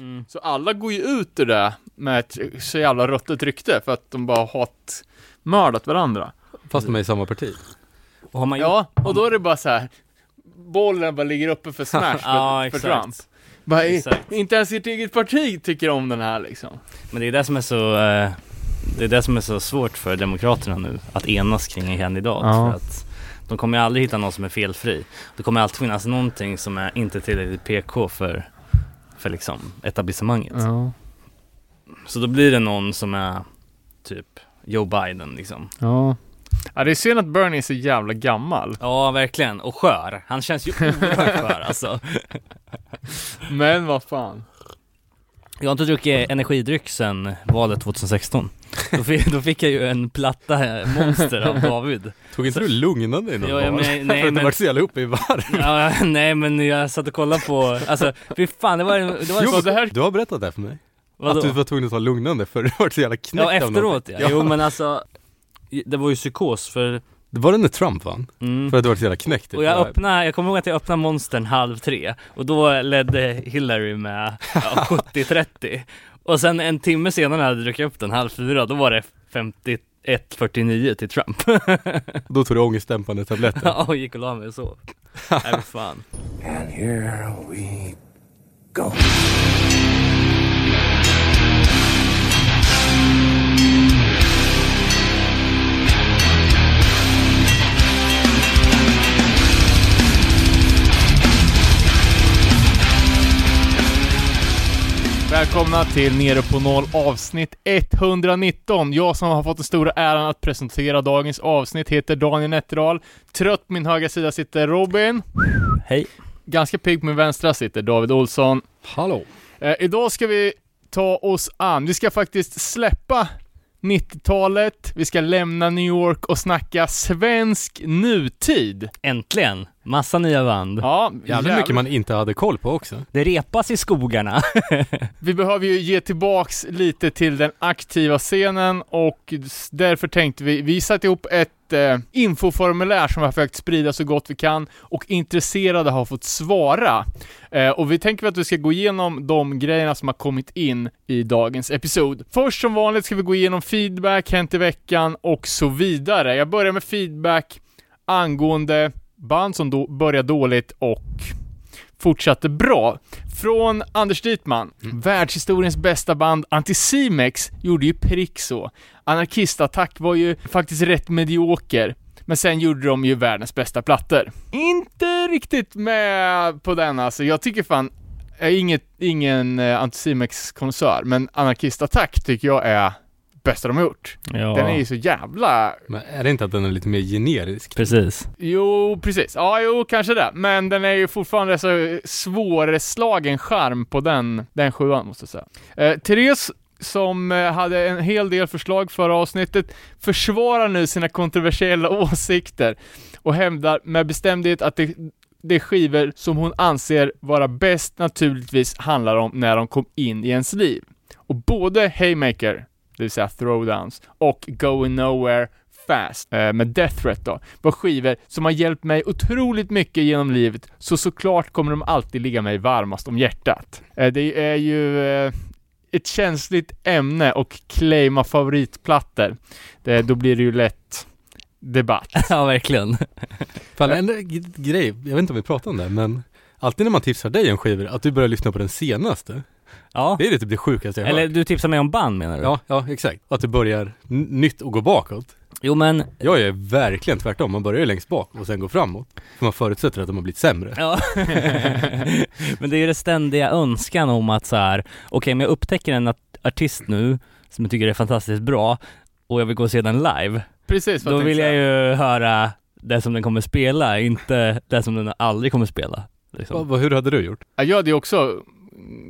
Mm. Så alla går ju ut ur det med ett så jävla ruttet rykte för att de bara har mördat varandra. Fast de är i samma parti. Och har man. Ja, och då är det bara så här. Bollen bara ligger uppe för smash för, Ja, för. Trump. Bara, Exakt. inte ens ert eget parti tycker om den här liksom. Men det är det som är så, eh, det är det som är så svårt för Demokraterna nu, att enas kring en kandidat. Ja. För att de kommer ju aldrig hitta någon som är felfri. Det kommer alltid finnas någonting som är inte tillräckligt PK för, för liksom etablissemanget. Ja, Så då blir det någon som är typ Joe Biden liksom. ja. Ja, det är synd att Bernie är så jävla gammal. Ja, verkligen. Och skör. Han känns ju oerhört skör alltså. Men vad fan. Jag har inte druckit energidryck sedan valet 2016. Då fick, då fick jag ju en platta monster av David. Tog inte du lugnande i någon Ja, men- nej, För att men- vart så jävla uppe i varv. Ja, nej men jag satt och kollade på, alltså fy fan det var, det var Jo, så det här- du har berättat det här för mig. vadå? Att du var tvungen att ta lugnande för du vart så jävla knäckt Ja av efteråt någonting. ja. Jo men alltså, det var ju psykos för, Det var det när Trump vann? mm. För att du var så jävla knäckt Och jag öppnade, jag kommer ihåg att jag öppnade monstern halv tre och då ledde Hillary med ja, 70-30 Och sen en timme senare när jag druckit upp den halv fyra, då var det 51-49 till Trump Då tog du ångestdämpande tabletter. Ja, och gick och la mig och sov Nej fan And here we go. Välkomna till Nere på Noll avsnitt 119. Jag som har fått den stora äran att presentera dagens avsnitt heter Daniel Nätterdal. Trött på min högra sida sitter Robin. Hej Ganska pigg på min vänstra sitter David Olsson. Hallå. Eh, idag ska vi ta oss an, vi ska faktiskt släppa 90-talet, vi ska lämna New York och snacka svensk nutid. Äntligen! Massa nya band Ja, Jävligt mycket man inte hade koll på också. Det repas i skogarna Vi behöver ju ge tillbaks lite till den aktiva scenen och därför tänkte vi, vi satte ihop ett eh, infoformulär som vi har försökt sprida så gott vi kan och intresserade har fått svara. Eh, och vi tänker att vi ska gå igenom de grejerna som har kommit in i dagens episod. Först som vanligt ska vi gå igenom feedback, hänt i veckan och så vidare. Jag börjar med feedback angående band som då börjar dåligt och fortsatte bra. Från Anders Dietman. Världshistoriens bästa band Anticimex gjorde ju prick så. Anarkistattack var ju faktiskt rätt medioker. Men sen gjorde de ju världens bästa plattor. Inte riktigt med på den alltså. Jag tycker fan, jag är inget, ingen eh, Anticimex-konsert, men Anarkistattack tycker jag är bästa de har gjort. Ja, Den är ju så jävla Men är det inte att den är lite mer generisk? precis Jo, precis. Ja, jo, kanske det. Men den är ju fortfarande så svårslagen charm på den, den sjuan, måste jag säga. Eh, Therese, som eh, hade en hel del förslag förra avsnittet, försvarar nu sina kontroversiella åsikter och hävdar med bestämdhet att det de skivor som hon anser vara bäst naturligtvis handlar om när de kom in i ens liv. Och både Haymaker, det vill säga Throwdowns, och Going Nowhere Fast eh, med Death Threat då, var skivor som har hjälpt mig otroligt mycket genom livet, så såklart kommer de alltid ligga mig varmast om hjärtat. Eh, det är ju eh, ett känsligt ämne och claima favoritplattor. Det, då blir det ju lätt debatt. Ja verkligen Fan, en grej, jag vet inte om vi pratade om det, men alltid när man tipsar dig om skivor, att du börjar lyssna på den senaste. Ja, Det är typ det sjukaste jag har eller hört. du tipsar mig om band menar du? Ja, ja exakt. Att du börjar n- nytt och gå bakåt. Jo men, Jag är verkligen tvärtom, man börjar ju längst bak och sen går framåt. För man förutsätter att de har blivit sämre. ja Men det är ju det ständiga önskan om att så här, okej men jag upptäcker en art- artist nu som jag tycker är fantastiskt bra och jag vill gå och se den live. Precis Då jag vill jag ju höra det som den kommer spela, inte det som den aldrig kommer spela. Liksom. Va, va, hur hade du gjort? Ja, jag hade ju också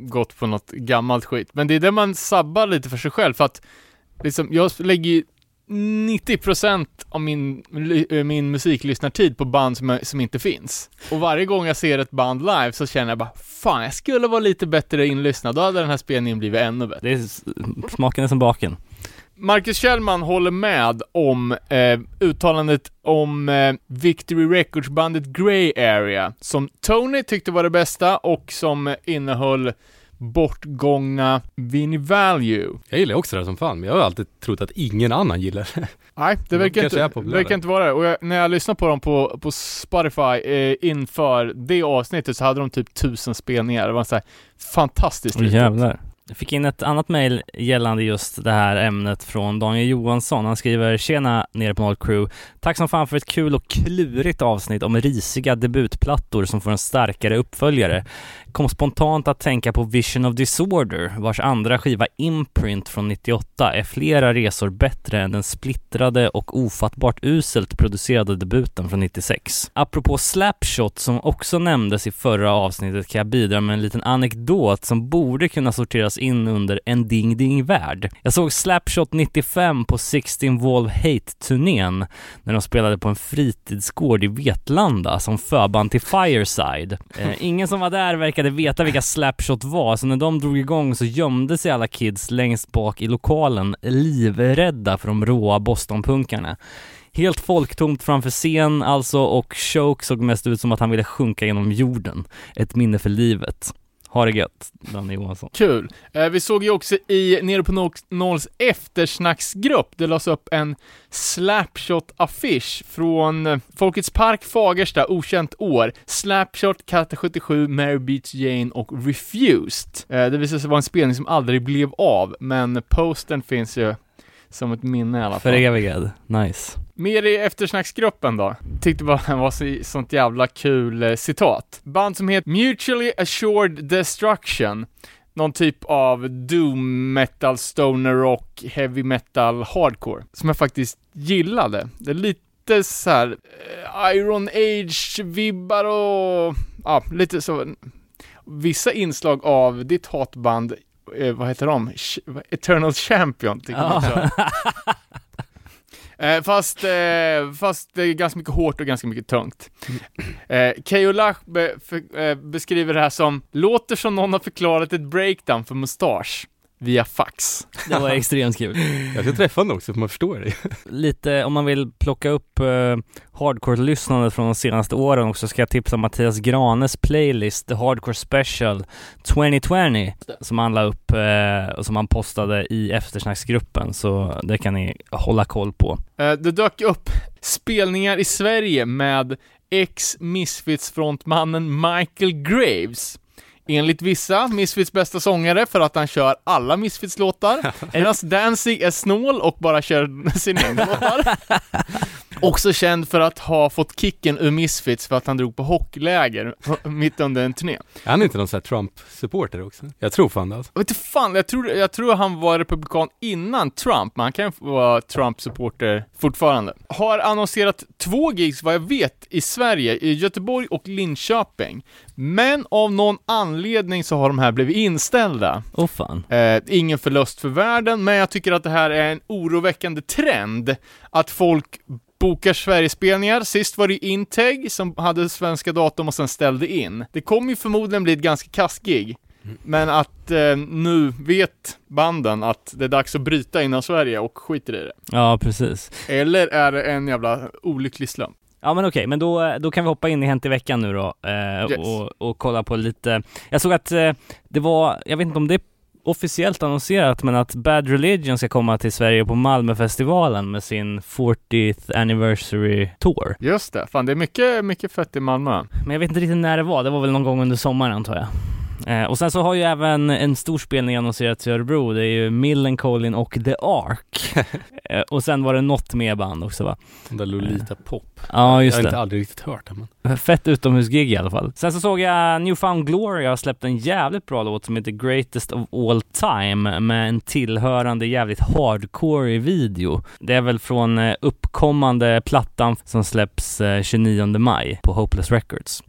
gått på något gammalt skit, men det är det man sabbar lite för sig själv för att liksom, jag lägger ju 90% av min, eh, min musiklyssnartid på band som, eh, som inte finns. Och varje gång jag ser ett band live så känner jag bara Fan, jag skulle vara lite bättre inlyssnad, då hade den här spelningen blivit ännu bättre. Det är, smaken är som baken. Marcus Kjellman håller med om eh, uttalandet om eh, Victory Records-bandet Grey Area, som Tony tyckte var det bästa och som innehöll bortgångna Vinnie Value. Jag gillar också det här som fan, men jag har alltid trott att ingen annan gillar det. Nej, det De verkar inte, verkar inte vara det. Och jag, när jag lyssnade på dem på, på Spotify eh, inför det avsnittet så hade de typ tusen spelningar. Det var så här fantastiskt Åh litet. jävlar. Jag fick in ett annat mejl gällande just det här ämnet från Daniel Johansson. Han skriver “Tjena nere på Noll Crew. Tack som fan för ett kul och klurigt avsnitt om risiga debutplattor som får en starkare uppföljare. Kom spontant att tänka på Vision of Disorder, vars andra skiva Imprint från 98 är flera resor bättre än den splittrade och ofattbart uselt producerade debuten från 96. Apropå Slapshot som också nämndes i förra avsnittet kan jag bidra med en liten anekdot som borde kunna sorteras in under en ding ding värld. Jag såg Slapshot 95 på 16 Volve Hate-turnén när de spelade på en fritidsgård i Vetlanda som förband till Fireside. Eh, ingen som var där verkade veta vilka Slapshot var, så när de drog igång så gömde sig alla kids längst bak i lokalen, livrädda för de råa Bostonpunkarna. Helt folktomt framför scen alltså och Choke såg mest ut som att han ville sjunka genom jorden. Ett minne för livet. Ha det gött, Danne Johansson. Kul. Eh, vi såg ju också i, nere på Noll- Nolls eftersnacksgrupp, det lades upp en Slapshot-affisch från eh, Folkets Park Fagersta, okänt år. Slapshot, Katte 77, Mary Beach Jane och Refused. Eh, det visade sig vara en spelning som aldrig blev av, men posten finns ju som ett minne i alla fall. Förevigad. Nice. Mer i eftersnacksgruppen då. Tyckte bara det var så, sånt jävla kul eh, citat. Band som heter Mutually Assured Destruction. Någon typ av doom metal, stoner rock, heavy metal, hardcore. Som jag faktiskt gillade. Det är lite så här eh, Iron Age-vibbar och ja, lite så. Vissa inslag av ditt hatband, eh, vad heter de? Eternal Champion tycker jag också. Eh, fast, eh, fast det är ganska mycket hårt och ganska mycket tungt. Eh, Keyyo Lach be, för, eh, beskriver det här som låter som någon har förklarat ett breakdown för mustasch via fax. Det var extremt kul. Jag ska träffa honom också för man förstår det. Lite, om man vill plocka upp eh, hardcore-lyssnandet från de senaste åren också ska jag tipsa Mattias Granes playlist, The Hardcore Special 2020, som han la upp eh, och som han postade i eftersnacksgruppen, så det kan ni hålla koll på. Eh, det dök upp spelningar i Sverige med ex-Misfits-frontmannen Michael Graves. Enligt vissa, Misfits bästa sångare för att han kör alla Misfits-låtar, medan Danzig är snål och bara kör sina egna låtar. Också känd för att ha fått kicken ur Misfits för att han drog på hockeyläger mitt under en turné. Är han inte någon sån här Trump-supporter också? Jag tror fan det alltså. Jag vet inte fan, jag tror, jag tror han var republikan innan Trump, men han kan ju vara Trump-supporter fortfarande. Har annonserat två gigs, vad jag vet, i Sverige, i Göteborg och Linköping. Men av någon anledning så har de här blivit inställda. Åh fan. Eh, ingen förlust för världen, men jag tycker att det här är en oroväckande trend, att folk bokar Sverigespelningar. Sist var det ju Integ som hade svenska datum och sen ställde in. Det kommer ju förmodligen bli ett ganska kastgig. Men att eh, nu vet banden att det är dags att bryta innan Sverige och skiter i det. Ja, precis. Eller är det en jävla olycklig slump? Ja men okej, men då, då kan vi hoppa in i Hänt i veckan nu då eh, Yes. och, och kolla på lite Jag såg att eh, det var, jag vet inte om det officiellt annonserat men att Bad Religion ska komma till Sverige på Malmöfestivalen med sin 40th anniversary tour. Just det, fan det är mycket, mycket fett i Malmö. Men jag vet inte riktigt när det var, det var väl någon gång under sommaren antar jag. Eh, och sen så har ju även en stor spelning annonserats i Örebro, det är ju Millencolin och The Ark. eh, och sen var det något mer band också va? Den där Lolita Pop. Ja just jag har det. inte aldrig riktigt hört den men. Fett utomhusgig i alla fall. Sen så såg jag Newfound Glory har släppt en jävligt bra låt som heter Greatest of All Time med en tillhörande jävligt hardcore video. Det är väl från eh, uppkommande plattan som släpps eh, 29 maj på Hopeless Records.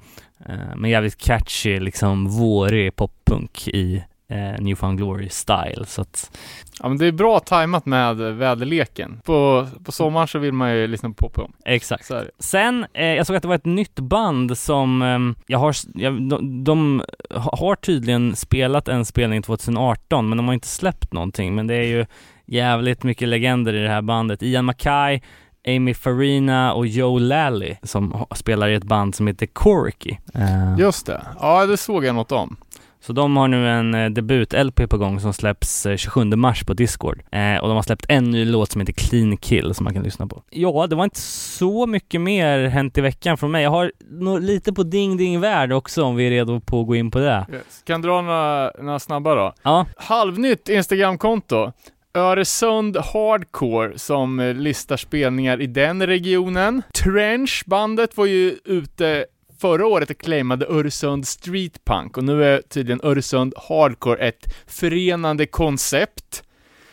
Eh, med jävligt catchy, liksom vårig poppunk i eh, Newfound Glory style. Så att, Ja men det är bra tajmat med väderleken. På, på sommaren så vill man ju lyssna på pop exakt. Sen, eh, jag såg att det var ett nytt band som, ehm, jag har, jag, de, de har tydligen spelat en spelning 2018 men de har inte släppt någonting men det är ju jävligt mycket legender i det här bandet. Ian Mackay, Amy Farina och Joe Lally som spelar i ett band som heter Corky. Eh, Just det, ja det såg jag något om. Så de har nu en eh, debut-LP på gång som släpps eh, 27 mars på Discord. Eh, och de har släppt en ny låt som heter Clean Kill som man kan lyssna på. Ja, det var inte så mycket mer hänt i veckan från mig. Jag har nog lite på Ding Ding Värld också om vi är redo på att gå in på det. Yes. Kan dra några, några snabba då. Ja, Halvnytt Instagramkonto. Öresund Hardcore som eh, listar spelningar i den regionen. Trench, bandet var ju ute förra året och claimade Öresund Street Punk och nu är tydligen Öresund Hardcore ett förenande koncept.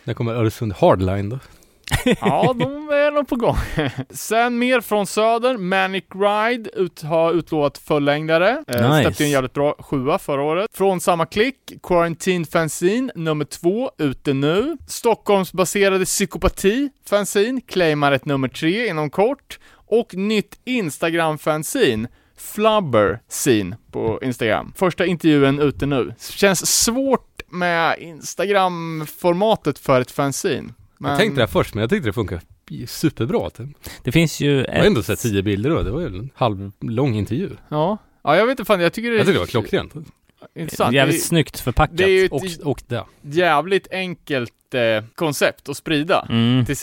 När kommer Öresund Hardline då? Ja, de är nog på gång. Sen mer från söder, Manic Ride ut, har utlovat fullängdare. Eh, Nice. Släppte en jävligt bra sjua förra året. Från samma klick, Quarantine Fanzine nummer två, ute nu. Stockholmsbaserade Psykopati Fanzine claimar ett nummer tre inom kort. Och nytt Instagram-fanzine, Flubber Scene på Instagram. Första intervjun ute nu. Känns svårt med Instagram-formatet för ett fanzine. Men... Jag tänkte det först, men jag tyckte det funkar superbra. Typ. det finns ju Jag har ändå ett... sett tio bilder då, det var ju en halvlång intervju. Ja. Ja, jag vet inte fan, jag tycker det är Jag tyckte det var klockrent. intressant. Jävligt det är snyggt förpackat. det är ju ett Och, och det. jävligt enkelt eh, koncept att sprida. Mm. Till,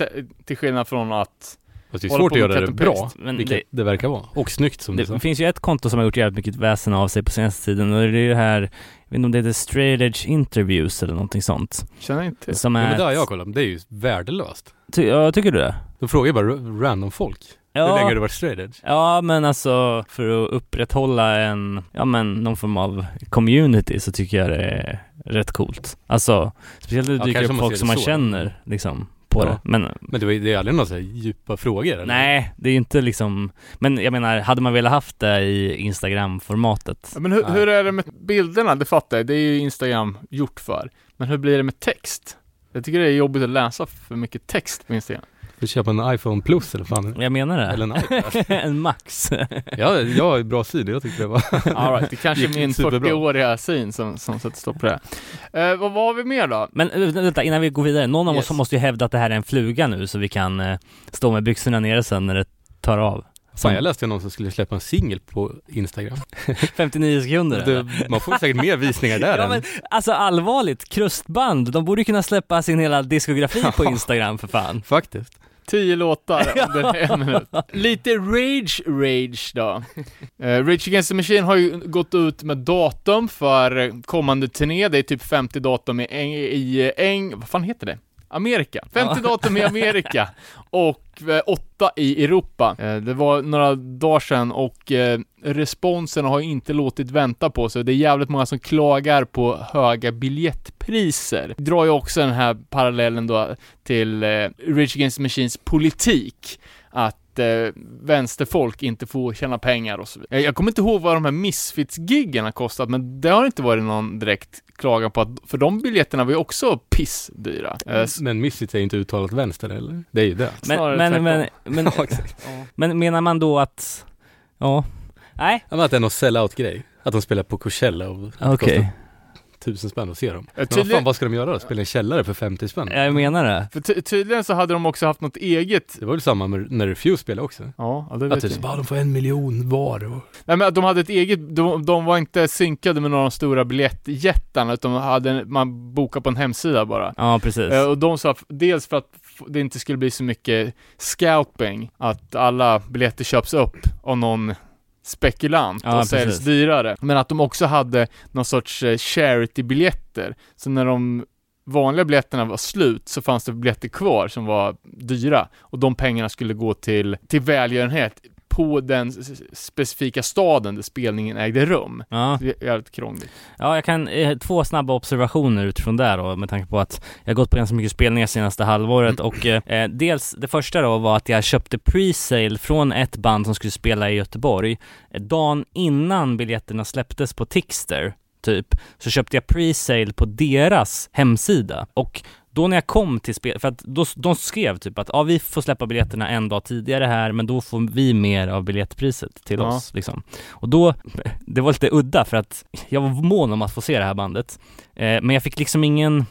till skillnad från att Fast det är svårt att göra det bra, men vilket det, verkar vara. Och snyggt som du sa. Det finns ju ett konto som har gjort jävligt mycket väsen av sig på senaste tiden och det är det här, jag vet inte om det heter Straight Edge Interviews eller någonting sånt. känner jag inte. Som Ja, är... men det har jag kollat, det är ju värdelöst. Ty, ja, tycker du det? De frågar ju bara ra- random folk. Hur länge har du varit straight edge? Ja, men alltså för att upprätthålla en, ja men någon form av community så tycker jag det är rätt coolt. Alltså, speciellt när det Ja, dyker kanske upp folk som det man så. känner liksom på Ja. det. Men Men det, var, det är aldrig några så djupa frågor eller? nej, det är ju inte liksom, men jag menar, hade man velat haft det i Instagram-formatet? Ja, Men hur, hur är det med bilderna? Det fattar jag, det är ju Instagram gjort för. Men hur blir det med text? Jag tycker det är jobbigt att läsa för mycket text på Instagram. Får köpa en iPhone plus eller fan? Jag menar det. Eller en iPad. en max. ja, jag har ju bra syn, jag tyckte det var... All right, det kanske är min superbra. 40-åriga syn som, som sätter stopp på det här. Eh, vad har vi mer då? Men äh, vänta, innan vi går vidare. Någon av Yes. oss måste ju hävda att det här är en fluga nu så vi kan eh, stå med byxorna nere sen när det tar av. Fan, jag läste någon som skulle släppa en singel på Instagram. 59 sekunder? Det, man får säkert mer visningar där Ja än... men alltså allvarligt, krustband, de borde kunna släppa sin hela diskografi på Instagram för fan. Faktiskt. Tio låtar under en minut. Lite Rage Rage då. Eh, Rage Against the Machine har ju gått ut med datum för kommande turné. Det är typ 50 datum i, i eh, Eng... Vad fan heter det? Amerika. 50 datum i Amerika och eh, åtta i Europa. Eh, det var några dagar sedan och eh, responsen har inte låtit vänta på sig. Det är jävligt många som klagar på höga biljettpriser. Drar ju också den här parallellen då till eh, Rage Against Machines politik. Att eh, vänsterfolk inte får tjäna pengar och så vidare. Jag kommer inte ihåg vad de här Misfits-giggen har kostat, men det har inte varit någon direkt klagan på att, för de biljetterna var ju också pissdyra. Eh, Men Misfits är ju inte uttalat vänster eller? Det är ju det. Men, men, men, men, men menar man då att, ja, nej, Ja, men att det är någon sell-out-grej. Att de spelar på Coachella och kostar tusen spänn att se dem. Men vad tydligen- fan, vad ska de göra då? Spela i en källare för 50 spänn? jag menar det. För ty- tydligen så hade de också haft något eget Det var väl samma med när Refuse spelade också? Ja, ja det Att vet det jag. bara de får en miljon var och... Nej men att de hade ett eget, de, de var inte synkade med några av de stora biljettjättarna utan de hade, man bokade på en hemsida bara. Ja, precis. Eh, och de sa, dels för att det inte skulle bli så mycket scalping, att alla biljetter köps upp av någon spekulant Ja, och säljs precis. dyrare. Men att de också hade någon sorts eh, charity-biljetter. Så när de vanliga biljetterna var slut så fanns det biljetter kvar som var dyra och de pengarna skulle gå till, till välgörenhet på den specifika staden där spelningen ägde rum. Ja. Det är jävligt krångligt. Ja, jag kan, eh, två snabba observationer utifrån det då, med tanke på att jag har gått på ganska mycket spelningar senaste halvåret och eh, eh, dels, det första då var att jag köpte pre-sale från ett band som skulle spela i Göteborg. Eh, dagen innan biljetterna släpptes på Tixter, typ, så köpte jag pre-sale på deras hemsida och då när jag kom till spel, för att då, de skrev typ att ja, vi får släppa biljetterna en dag tidigare här, men då får vi mer av biljettpriset till Ja. oss liksom. Och då, det var lite udda för att jag var mån om att få se det här bandet, eh, men jag fick liksom ingen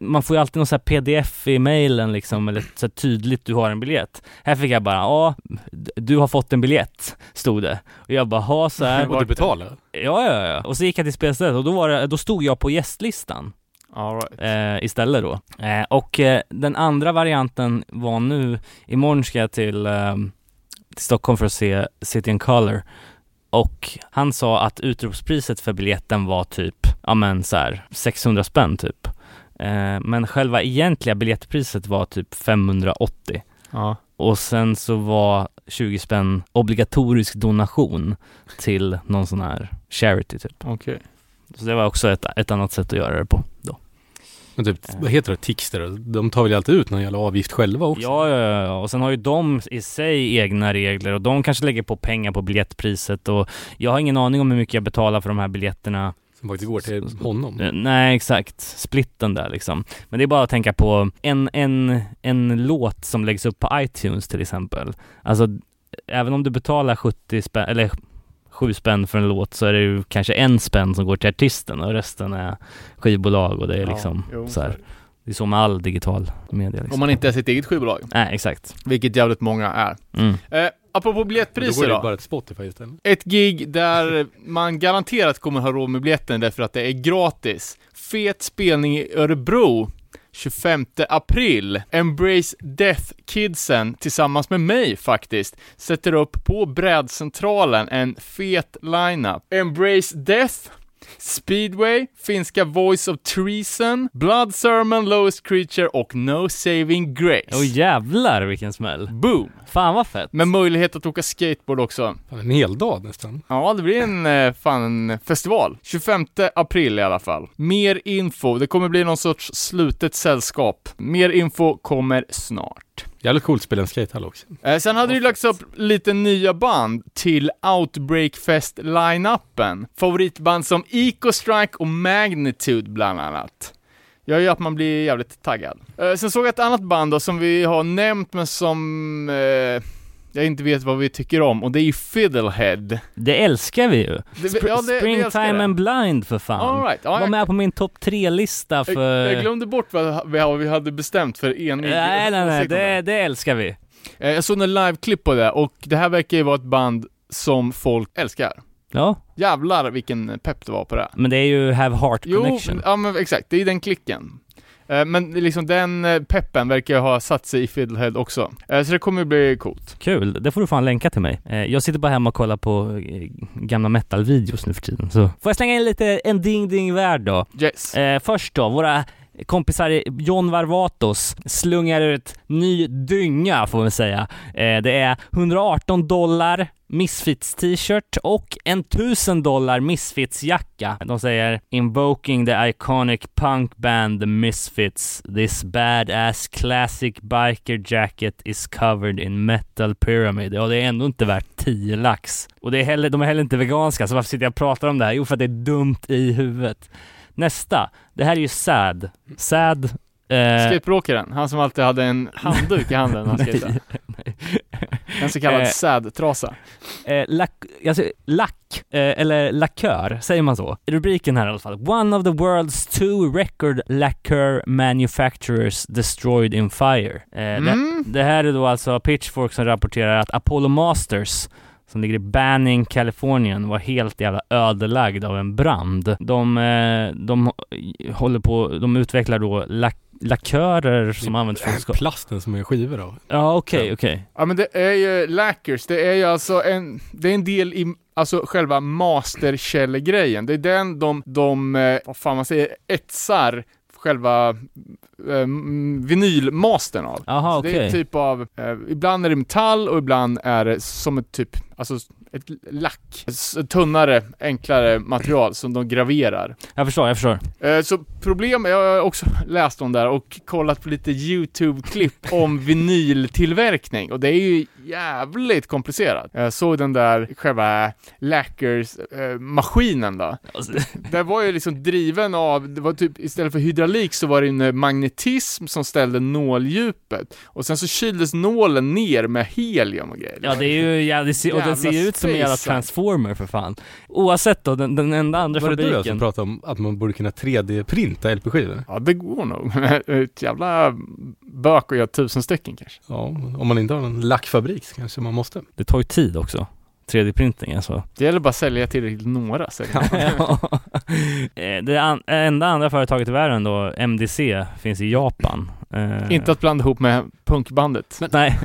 man får ju alltid någon sån här pdf i mailen liksom, eller så tydligt du har en biljett. Här fick jag bara, ja, du har fått en biljett, stod det. Och jag bara, ha så här. Och du betalar? Ja, ja, ja. Och så gick jag till spelstället och då var det, då stod jag på gästlistan right. eh, istället då. Eh, och eh, den andra varianten var nu, imorgon ska jag till, eh, till Stockholm för att se City and Color. Och han sa att utropspriset för biljetten var typ, ja men så här 600 spänn typ. Eh, men själva egentliga biljettpriset var typ 580. Ja. Och sen så var 20 spänn obligatorisk donation till någon sån här charity typ. Okej. Så det var också ett, ett annat sätt att göra det på då. Men typ, vad heter det, Tixter? De tar väl alltid ut någon jävla avgift själva också? Ja, ja, ja, ja, och sen har ju de i sig egna regler och de kanske lägger på pengar på biljettpriset och jag har ingen aning om hur mycket jag betalar för de här biljetterna. Som faktiskt går till honom. Eh, Nej, exakt. Splitten där liksom. Men det är bara att tänka på en, en, en låt som läggs upp på iTunes till exempel. Alltså, även om du betalar 70 spänn, eller 7 spänn för en låt så är det ju kanske en spänn som går till artisten och resten är skivbolag och det är liksom jo, så här. Det är så med all digital media liksom. Om man inte är sitt eget skivbolag. Nej, exakt. Vilket jävligt många är. Mm. Eh, apropå Men då biljettpriser går det bara till Spotify istället. Ett gig där man garanterat kommer ha råd med biljetten därför att det är gratis. Fet spelning i Örebro 25 april. Embrace Death Kidsen tillsammans med mig faktiskt sätter upp på brädcentralen en fet lineup. Embrace Death Speedway, finska Voice of Treason, Blood Sermon, Lowest Creature och No Saving Grace. Åh jävlar vilken smäll. Boom! Fan vad fett. Med möjlighet att åka skateboard också. Fan, en hel dag nästan. Ja, det blir en eh, fan en festival. 25 april i alla fall. Mer info. Det kommer bli någon sorts slutet sällskap. Mer info kommer snart. Jävligt coolt att spela en skatehall också. Eh, sen hade det ju lagts upp lite nya band till Outbreak Fest line-upen. Favoritband som Eco Strike och Magnitude bland annat. Gör ju att man blir jävligt taggad. Eh, sen såg jag ett annat band då som vi har nämnt men som eh, jag inte vet vad vi tycker om och det är ju Fiddlehead. Det älskar vi ju. Spr- ja, det- Springtime det. and Blind för fan. All right. ja, Var med på min topp tre-lista för... Jag, jag glömde bort vad vi, vad vi hade bestämt för enig Nej, nej, nej, det, det älskar vi. Eh, Jag såg en liveklipp på det och det här verkar ju vara ett band som folk älskar. Ja, Jävlar vilken pepp det var på det. men det är ju Have Heart Jo, Connection. ja men exakt, det är den klicken. Eh, Men liksom den eh, peppen verkar ha satt sig i Fiddlehead också. Eh, Så det kommer bli coolt. Kul, det får du fan länka till mig. Jag sitter bara hemma och kollar på gamla metal-videos nu för tiden. Så får jag slänga in lite en ding-ding-värld då. Yes. Först då, våra kompisar John Varvatos slungar ut ny dynga får man säga. Eh, det är 118 dollar Misfits t-shirt och en 1000 dollar Misfits jacka. De säger “Invoking the iconic punk band The Misfits, this badass classic biker jacket is covered in metal pyramid”. Ja, det är ändå inte värt 10 lax. Och det är heller, de är heller inte veganska, så varför sitter jag och pratar om det här? Jo, för att det är dumt i huvudet. Nästa, det här är ju SAD. SAD eh, Skateboardåkaren, han som alltid hade en handduk i handen när han skejtade. En så kallad Eh, sad-trasa. Eh, lack, alltså, lack, eh, eller lackör, säger man så? Rubriken här i alla fall. One of the world's two record lacquer manufacturers destroyed in fire. Eh, Mm. det, det här är då alltså Pitchfork som rapporterar att Apollo Masters som ligger i Banning, Kalifornien, var helt jävla ödelagd av en brand. De, eh, de håller på, de utvecklar då lack, lackörer som används för att Plasten som är skivor av. Ja, okej, okej. Ja men det är ju Lackers, det är ju alltså en, det är en del i, alltså själva masterkällgrejen. Det är den de, de, eh, vad fan man säger, etsar själva eh, vinylmastern av. Jaha, Så Det är typ av, eh, ibland är det metall och ibland är det som ett typ, alltså ett lack. Tunnare, enklare material som de graverar. Jag förstår, jag förstår. Eh, Så problem, jag har också läst om det här och kollat på lite YouTube-klipp om vinyltillverkning och det är ju jävligt komplicerat. Jag såg den där själva Lackers-maskinen då. Alltså, Den var ju liksom driven av, det var typ istället för hydraulik så var det en eh, magnetism som ställde nåldjupet och sen så kyldes nålen ner med helium och grejer. Ja det är ju, ser, och den ser ju ut space. transformer för fan. Oavsett då, den, den enda andra Var det du jag som fabriken. pratade om att man borde kunna 3D-printa LP-skivor? Ja, det går nog. Ett jävla bök att göra tusen stycken kanske. Ja, om man inte har en lackfabrik så kanske man måste. Det tar ju tid också. 3D-printing alltså. Det gäller bara att sälja till några. Så. Ja. Eh, det an- enda andra företaget i världen då, MDC, finns i Japan. Eh, Inte att blanda ihop med punkbandet. Nej,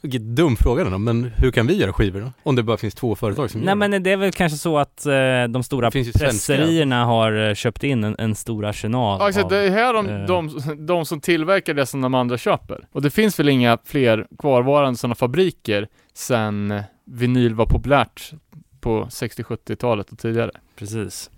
Vilket dum fråga då, men hur kan vi göra skivor då? Om det bara finns två företag som nej gör men det är väl kanske så att eh, de stora presserierna har eh, köpt in en, en stor arsenal Ja, exakt. av- Det är här de, eh, de, de som tillverkar det som de andra köper. Och det finns väl inga fler kvarvarande sådana fabriker sen vinyl var populärt på 60-70-talet och tidigare. Precis.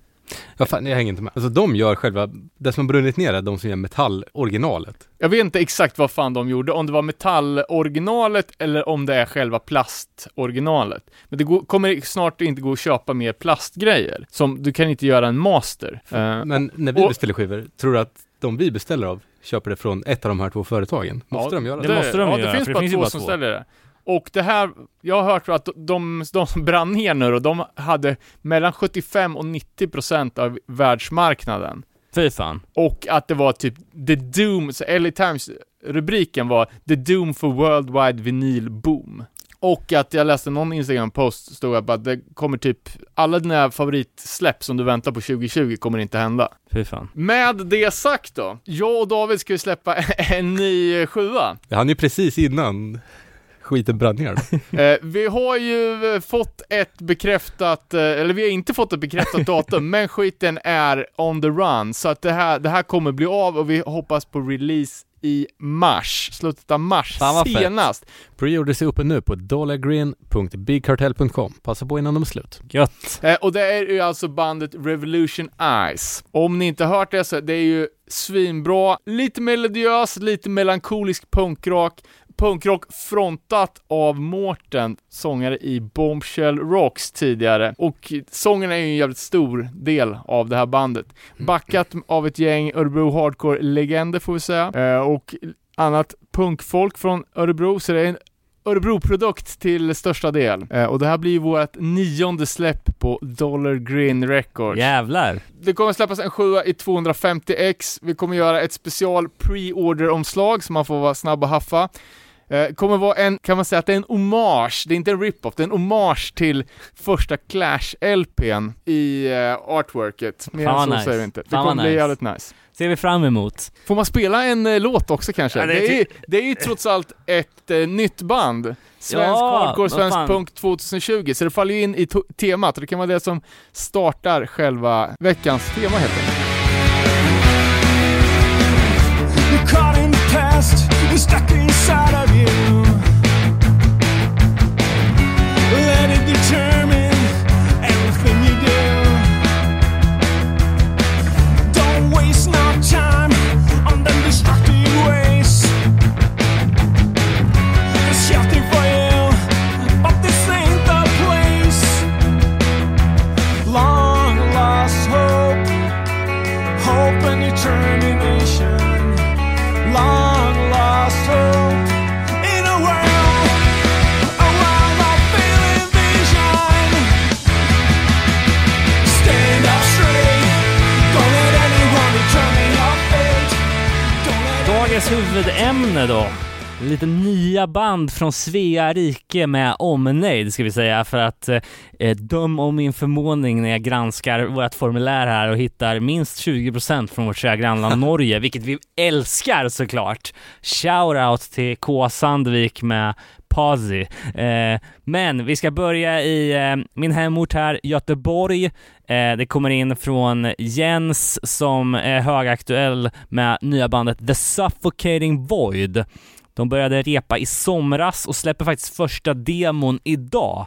Ja, fan, jag hänger inte med. Alltså de gör själva, det som har brunnit ner är de som gör metalloriginalet. Jag vet inte exakt vad fan de gjorde, om det var metalloriginalet eller om det är själva plastoriginalet. Men det går, kommer snart inte gå att köpa mer plastgrejer. Som, du kan inte göra en master. Eh, Men när vi och- beställer skivor, tror du att de vi beställer av köper det från ett av de här två företagen? Måste Ja, de göra det det? måste de ja, göra, det finns det bara finns två bara som två. ställer det. Och det här, jag har hört att de, de som brann ner nu och de hade mellan 75 och 90 procent av världsmarknaden. Fy fan. Och att det var typ The Doom, så LA Times rubriken var The Doom for Worldwide Vinyl Boom. Och att jag läste någon Instagram-post, stod det bara att det kommer typ, alla dina favoritsläpp som du väntar på 2020 kommer inte hända. Fy fan. Med det sagt då, jag och David ska ju släppa en ny sjua. Jag hann ju precis innan skiten brann ner. Eh, vi har ju eh, fått ett bekräftat, eh, eller vi har inte fått ett bekräftat datum, men skiten är on the run, så att det här, det här kommer bli av och vi hoppas på release i mars, slutet av mars senast. Preorders är uppe nu på dollargreen.bigcartel.com. Passa på innan de är slut. Gött. Eh, och det är ju alltså bandet Revolution Eyes. Om ni inte hört det så det är ju svinbra, lite melodiös, lite melankolisk punkrock, punkrock frontat av Mårten, sångare i Bombshell Rocks tidigare. Och sången är ju en jävligt stor del av det här bandet. Backat av ett gäng Örebro Hardcore-legender får vi säga, eh, och annat punkfolk från Örebro, så det är en Örebro-produkt till största del. Eh, och det här blir vårt nionde släpp på Dollar Green Records. Jävlar. Det kommer släppas en sjua i 250x. Vi kommer göra ett special pre-order-omslag så man får vara snabb och haffa. Eh, kommer vara en, kan man säga att det är en hommage, det är inte en rip-off, det är en hommage till första Clash-LPn i eh, artworket. Mer Fan än så nice. säger vi inte. Det Fan kommer bli nice. jävligt nice. Ser vi fram emot. Får man spela en eh, låt också kanske? Ja, det det, är är, det är ju trots allt ett eh, nytt band. Svensk Ja, hardcore, svensk fan. punk 2020, så det faller ju in i temat och det kan vara det som startar själva veckans tema helt enkelt. Stuck inside of you. Let it determine everything you do. Don't waste no time on them destructive huvudämne då. Lite nya band från Svea rike med omnejd ska vi säga för att eh, döm om min förvåning när jag granskar vårt formulär här och hittar minst 20% från vårt kära grannland Norge, vilket vi älskar såklart. Shoutout till K. Sandvik med Pasi. Eh, men vi ska börja i eh, min hemort här, Göteborg. Eh, det kommer in från Jens som är högaktuell med nya bandet The Suffocating Void. De började repa i somras och släpper faktiskt första demon idag.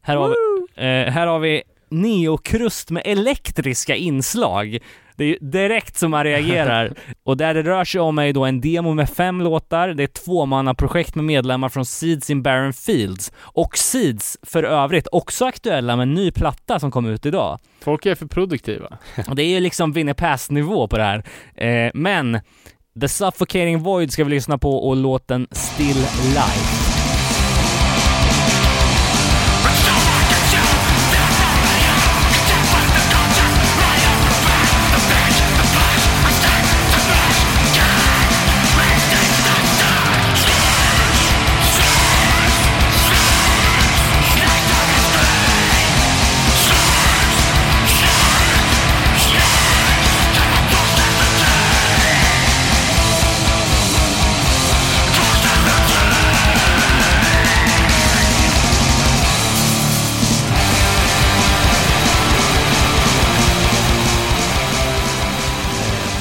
Här har vi, eh, här har vi neokrust med elektriska inslag. Det är ju direkt som man reagerar. Och där det rör sig om är då en demo med fem låtar, det är ett tvåmannaprojekt med medlemmar från Seeds in Barren Fields. Och Seeds för övrigt också aktuella med en ny platta som kom ut idag. Folk är för produktiva. Och det är ju liksom Winnie på det här. Eh, men The Suffocating Void ska vi lyssna på och låten Still Life.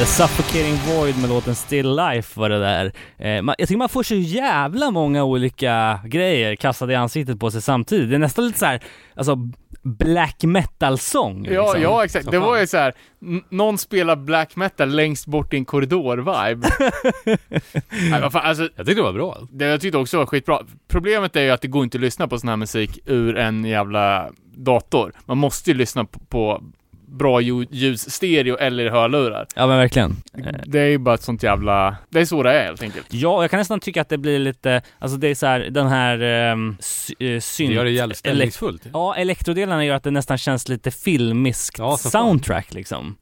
Suffocating Void med låten Still Life var det där. Eh, man, jag tycker man får så jävla många olika grejer kastade i ansiktet på sig samtidigt. Det är nästan lite så här, alltså black metal-sång. Ja, liksom. ja exakt. Så Det fan. var ju så här. någon spelar black metal längst bort i en korridor-vibe. Nej, vad fan, alltså, Jag tyckte det var bra. det jag tyckte också var skitbra. Problemet är ju att det går inte att lyssna på sån här musik ur en jävla dator. Man måste ju lyssna på, på bra lju- ljus, stereo eller hörlurar. Ja men verkligen. Eh, Det är ju bara ett sånt jävla... Det är så det är helt enkelt. Ja, jag kan nästan tycka att det blir lite, alltså det är så här, den här um, sy- eh, Det synt... gör det jävligt stämningsfullt. Ja, elektrodelarna gör att det nästan känns lite filmiskt Ja, soundtrack liksom.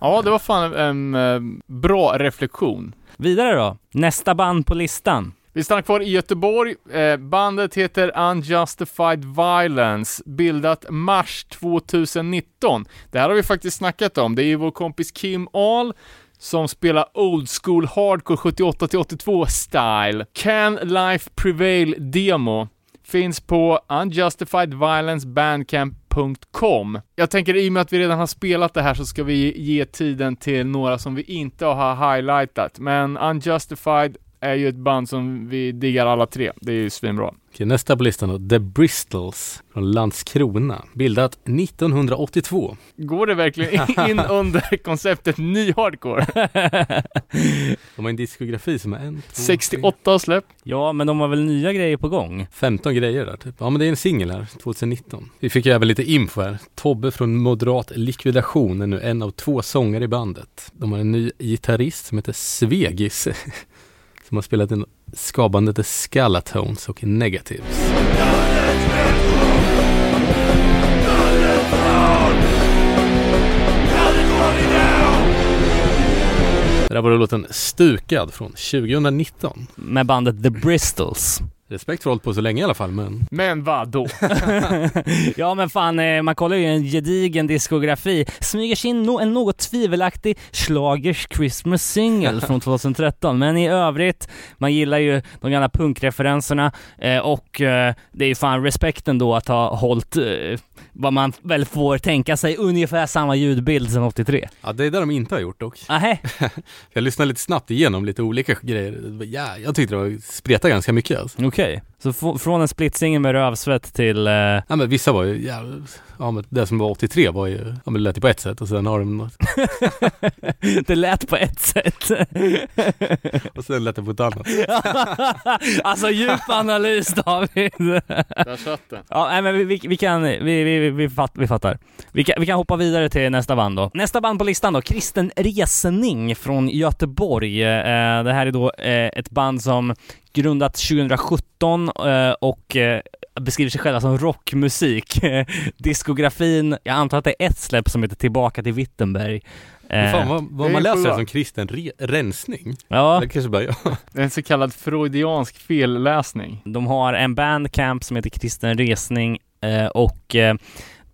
Ja, det var fan en eh, bra reflektion. Vidare då, nästa band på listan. Vi stannar kvar i Göteborg. Eh, bandet heter Unjustified Violence, bildat mars 2019. Det här har vi faktiskt snackat om. Det är ju vår kompis Kim Ahl som spelar old school hardcore 78-82 style. Can Life Prevail Demo finns på unjustifiedviolencebandcamp.com. Jag tänker i och med att vi redan har spelat det här så ska vi ge tiden till några som vi inte har highlightat. Men Unjustified är ju ett band som vi diggar alla tre. Det är ju svinbra. Okej, nästa på listan då. The Bristols från Landskrona. Bildat 1982. Går det verkligen in under konceptet ny hardcore? De har en diskografi som är en, två, 68 släpp. Ja, men de har väl nya grejer på gång? 15 grejer där typ. Ja men det är en singel här, 2019. Vi fick ju även lite info här. Tobbe från Moderat Likvidation är nu en av två sångare i bandet. De har en ny gitarrist som heter Svegis. som har spelat in skabandet The Scalatones och Negatives. Det där var då låten Stukad från 2019. Med bandet The Bristols. Respekt för hållit på så länge i alla fall men Men vad då? ja men fan, eh, man kollar ju en gedigen diskografi. Smyger sig in no- en något tvivelaktig Schlagers Christmas single från 2013. Men i övrigt, man gillar ju de gamla punkreferenserna eh, och eh, det är ju fan respekten då att ha hållit eh, vad man väl får tänka sig ungefär samma ljudbild sedan 83. ja det är det de inte har gjort dock. Ahä, Jag lyssnade lite snabbt igenom lite olika grejer. Ja, jag tyckte det var spreta ganska mycket alltså. okej. Så f- från en splitsingel med rövsvett till... Eh, Ja men vissa var ju, ja, ja men det som var 83 var ju, ja men det lät ju på ett sätt och sen har de något, det lät på ett sätt. och sen lät det på ett annat. alltså djup analys David. Där satt den. Ja, nej, men vi, vi, vi kan, vi, vi, vi, vi, fatt, vi fattar. Vi kan, vi kan hoppa vidare till nästa band då. Nästa band på listan då, Kristen Resning från Göteborg. Eh, det här är då eh, ett band som grundat 2017 eh, och eh, beskriver sig själva som rockmusik. Diskografin, jag antar att det är ett släpp som heter Tillbaka till Wittenberg. Eh, Fan vad, det vad är man läser det som kristen re, rensning. ja, Det kanske bara jag. Det är en så kallad freudiansk felläsning. De har en bandcamp som heter Kristen Resning eh, och eh,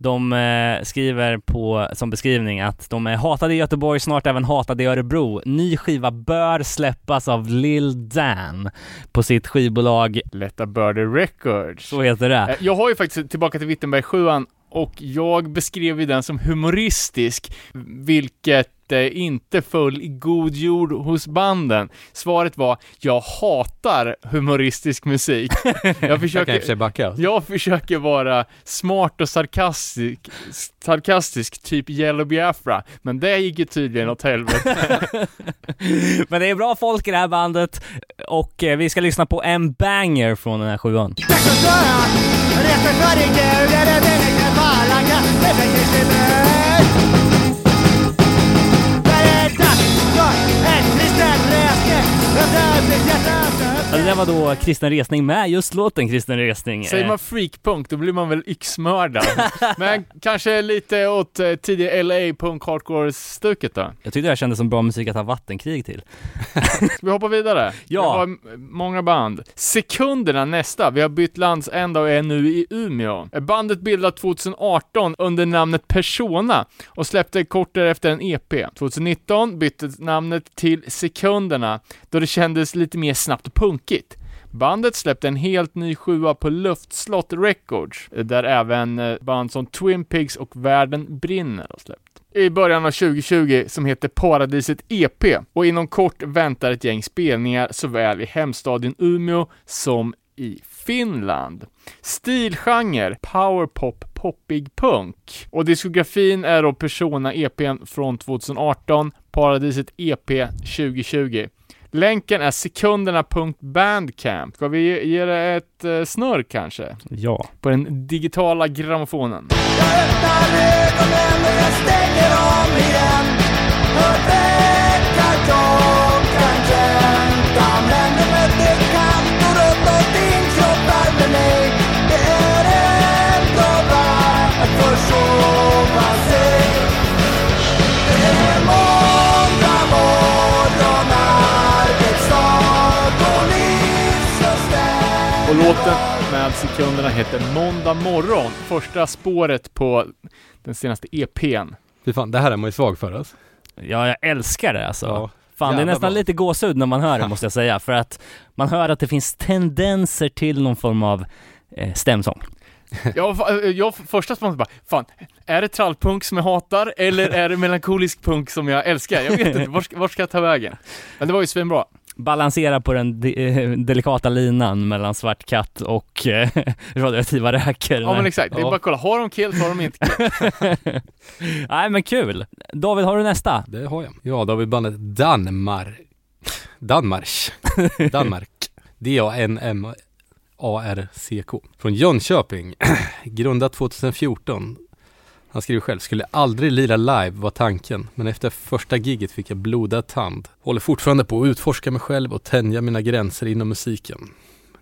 de eh, skriver på, som beskrivning att de är hatade i Göteborg, snart även hatade i Örebro. Ny skiva bör släppas av Lil Dan på sitt skivbolag, Lätta Birdie Records. så heter det. Eh, Jag har ju faktiskt tillbaka till Wittenberg 7 och jag beskrev ju den som humoristisk, vilket eh, inte föll i god jord hos banden. Svaret var, jag hatar humoristisk musik. Jag Jag försöker, alltså. jag försöker vara smart och sarkastisk, sarkastisk, typ Yellow Biafra, men det gick ju tydligen åt helvete. Men det är bra folk i det här bandet och eh, vi ska lyssna på en banger från den här sjuan. Resten för Ja, det där var då Kristen Resning med just låten Kristen Resning. Säger Eh, man freakpunk, då blir man väl yxmördad. Men kanske lite åt eh, tidiga LA punk hardcore-stuket då. Jag tyckte det här kändes som bra musik att ha vattenkrig till. Ska vi hoppa vidare? Ja. Det var många band. Sekunderna nästa. Vi har bytt landsända och är nu i Umeå. Bandet bildat 2018 under namnet Persona och släppte kort därefter en EP. 2019 bytte namnet till Sekunderna då det kändes lite mer snabbt och punkigt. Bandet släppte en helt ny sjua på Luftslott Records, där även eh, band som Twin Pigs och Världen Brinner har släppt. i början av 2020 som heter Paradiset EP och inom kort väntar ett gäng spelningar såväl i hemstaden Umeå som i Finland. Stilgenre, powerpop, poppig punk. Och diskografin är då Persona EPn från 2018, Paradiset EP 2020. Länken är sekunderna.bandcamp. Ska vi ge- det ett eh, snurr kanske? Ja. På den digitala grammofonen. Jag öppnar ögonen och jag stänger om igen låten med sekunderna heter Måndag morgon. Första spåret på den senaste EPn. Fy fan, det här är man ju svag för alltså. Ja, jag älskar det alltså. Ja. Fan, det är nästan bra. lite gåshud när man hör det måste jag säga, för att man hör att det finns tendenser till någon form av eh, stämsång. Jag, fa- jag första spontant bara, fan, är det trallpunk som jag hatar eller är det melankolisk punk som jag älskar? Jag vet inte, vart ska, vart ska jag ta vägen? Men det var ju svinbra. Balansera på den de, eh, delikata linan mellan Svart katt och eh, radioaktiva räkor. Ja men exakt, det är Ja. bara att kolla, har de kills, har de inte kills? Nej men kul! David, har du nästa? Det har jag. Ja, då har vi bandet Danmark. Danmark. Danmark. D-A-N-M-A-R-C-K. Från Jönköping. Grundat 2014. Han skriver själv, skulle aldrig lira live var tanken, men efter första giget fick jag blodad tand. Håller fortfarande på att utforska mig själv och tänja mina gränser inom musiken.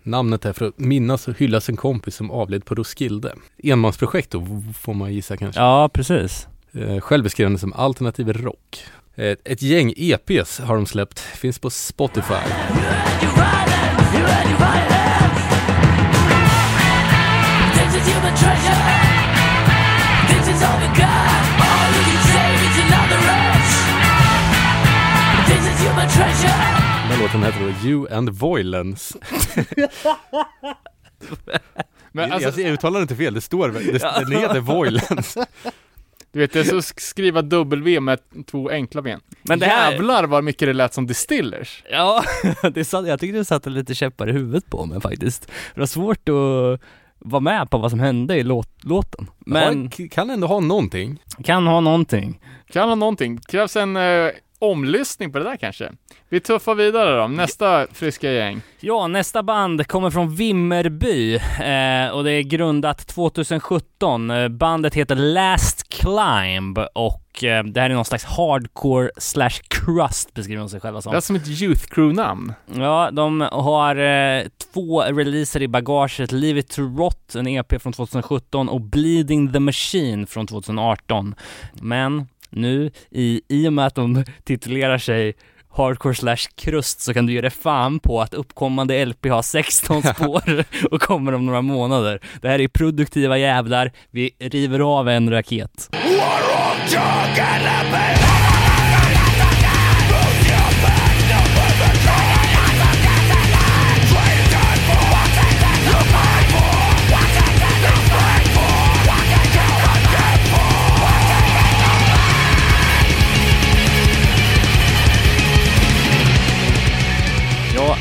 Namnet är för att minnas och hyllas en kompis som avled på Roskilde. Enmansprojekt då, får man gissa kanske. Ja, precis. Eh, Självbeskrivande som alternativ rock. Ett gäng EPs har de släppt, finns på Spotify. Human treasure. Den låten heter då You and Violence. Men jag, alltså, jag uttalar inte fel, det står väl, det, den heter Violence. du vet, det är så att skriva W med två enkla ben. Men det här- Jävlar vad mycket det lät som Distillers. Ja, det satt, jag tyckte det satte lite käppar i huvudet på mig faktiskt. Det var svårt att vara med på vad som hände i låt, låten. Men k- kan ändå ha någonting. kan ha någonting. Kan ha någonting. Krävs en eh, omlyssning på det där kanske. Vi tuffar vidare då. Nästa friska gäng. Ja, nästa band kommer från Vimmerby eh, och det är grundat 2017. Eh, Bandet heter Last Climb och eh, det här är någon slags hardcore slash crust beskriver de sig själva som. Det är som ett Youth Crew-namn. Ja, de har eh, två releaser i bagaget. Leave It To Rot, en EP från 2017 och Bleeding The Machine från 2018. Men nu, i, i och med att de titulerar sig Hardcore slash krust så kan du ge dig fan på att uppkommande LP har 16 spår och kommer om några månader. Det här är produktiva jävlar, vi river av en raket.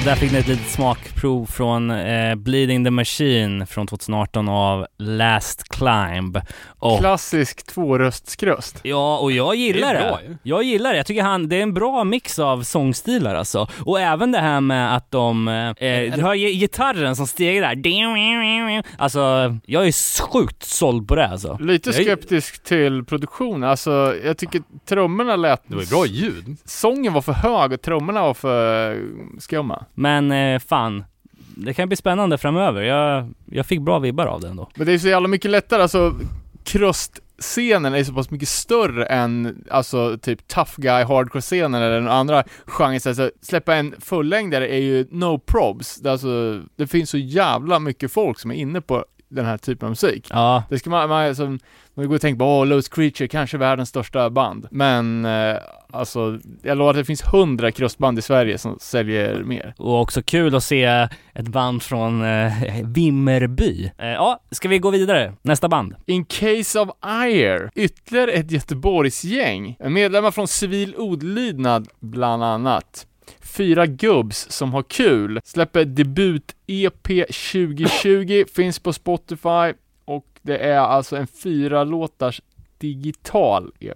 Där fick ni ett litet smakprov från eh, Bleeding the Machine från 2018 av Last Climb. Och Klassisk tvåröstskröst. Ja, och jag gillar Det det. bra ju. Jag gillar det. Jag tycker han, det är en bra mix av sångstilar alltså. Och även det här med att de, eh, du hör gi- gitarren som stegar där. Alltså, jag är sjukt såld på det alltså. Lite Jag- skeptisk till produktion. Alltså, jag tycker trummorna lät... Det var bra ljud. Sången var för hög och trummorna var för eh, skumma. Men eh, fan, det kan bli spännande framöver. Jag, jag fick bra vibbar av det ändå. Men det är så jävla mycket lättare, alltså krustscenen är så pass mycket större än alltså typ tough guy hardcore-scenen eller den andra genren. Så alltså, släppa en fullängdare är ju no probs. Det, alltså, det finns så jävla mycket folk som är inne på den här typen av musik. Ja, Det ska man, man, som, man går och tänker på, åh, Lost Creature, kanske världens största band. Men, eh, alltså, jag lovar att det finns hundra crossband i Sverige som säljer mer. och också kul att se ett band från eh, Vimmerby. Eh, ja, ska vi gå vidare? Nästa band. In Case of Ire, ytterligare ett Göteborgsgäng. Medlemmar från Civil Odlydnad, bland annat. Fyra gubbs som har kul. Släpper debut-EP 2020, finns på Spotify och det är alltså en fyra låtars digital EP.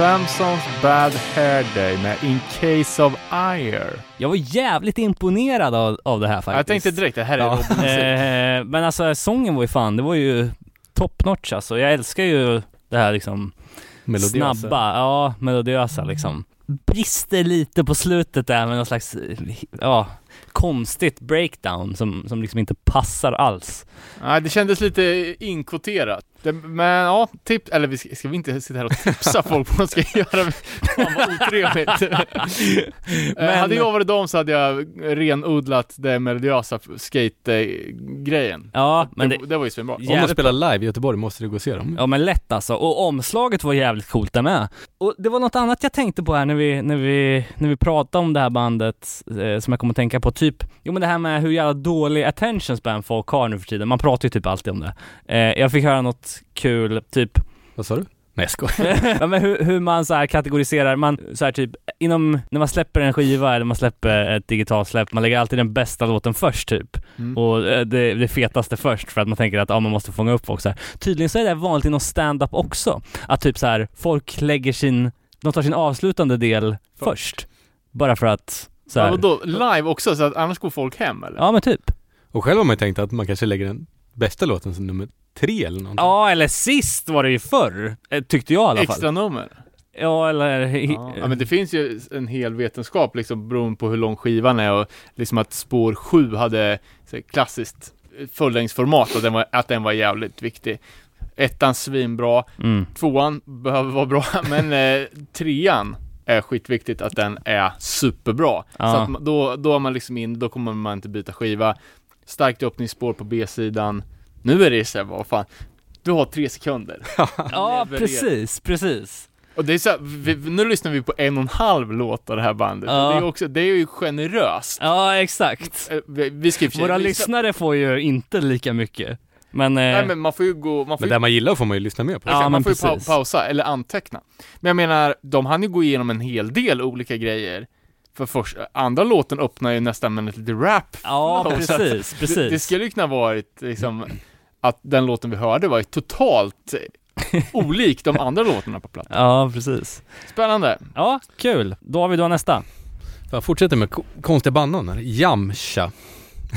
Samsons Bad Hair Day med In Case of Ire. Jag var jävligt imponerad av, av det här faktiskt. Jag tänkte direkt, det här är Ja. Eh, Men alltså sången var ju fan, det var ju top notch alltså. Jag älskar ju det här liksom Melodiösa. snabba, ja, melodiösa liksom. Brister lite på slutet där med någon slags, ja, konstigt breakdown som, som liksom inte passar alls. Nej, det kändes lite inkvoterat. Det, men ja, tips, eller vi ska, ska vi inte sitta här och tipsa folk på vad de ska göra? Fan vad otrevligt. men... Hade jag varit dem så hade jag renodlat det melodiösa skate-grejen. Ja, men det, det, det var ju svinbra. Om de spelar live i Göteborg måste du gå och se dem. Ja men lätt alltså, och omslaget var jävligt coolt där med. Och det var något annat jag tänkte på här när vi, när vi, när vi pratade om det här bandet, eh, som jag kom att tänka på, typ, jo men det här med hur jävla dålig attention span folk har nu för tiden, man pratar ju typ alltid om det. Eh, jag fick höra något kul, typ, Vad sa du? Nej jag skojar. ja men hur, hur man så här kategoriserar, man så här typ, inom, när man släpper en skiva eller man släpper ett digitalt släpp, man lägger alltid den bästa låten först typ. Mm. Och eh, det, det fetaste först för att man tänker att ja, man måste fånga upp folk så här. Tydligen så är det vanligt inom stand-up också. Att typ så här, folk lägger sin, de tar sin avslutande del först. Bara för att så Ja, här. vadå, live också, så att annars går folk hem eller? Ja men typ. Och själv har man ju tänkt att man kanske lägger den bästa låten som nummer tre eller någonting. Ja eller sist var det ju förr, eh, tyckte jag i alla fall. Extra nummer. Ja eller... Ja. ja men det finns ju en hel vetenskap liksom beroende på hur lång skivan är och liksom att spår 7 hade så här, klassiskt fullängdsformat och den var, att den var jävligt viktig. Ettan svinbra, Mm. tvåan behöver vara bra, men eh, trean är skitviktigt att den är superbra. Ja. Så att då, då är man liksom in, då kommer man inte byta skiva. Starkt öppningsspår på B-sidan. Nu är det så här, vad fan, du har tre sekunder. Ja precis, precis. Och det är så här, vi, nu lyssnar vi på en och en halv låt av det här bandet. Ja. Det är också, det är ju generöst. Ja exakt. Eh, Vi, vi ska Våra lyssna- lyssnare får ju inte lika mycket. Men, eh, Nej men man får ju gå, man får Men ju, man gillar får man ju lyssna mer på. Ja, man får ju pa- precis. pausa eller anteckna. Men jag menar, de hann ju gå igenom en hel del olika grejer. För först, andra låten öppnar ju nästan med lite rap. ja precis, precis. Det, det skulle ju kunna varit liksom, att den låten vi hörde var ju totalt olik de andra låtarna på plattan. Ja precis. Spännande. Ja, kul. Då har vi då nästa. Jag fortsätter med ko- konstiga bandnamn här. Jamcha.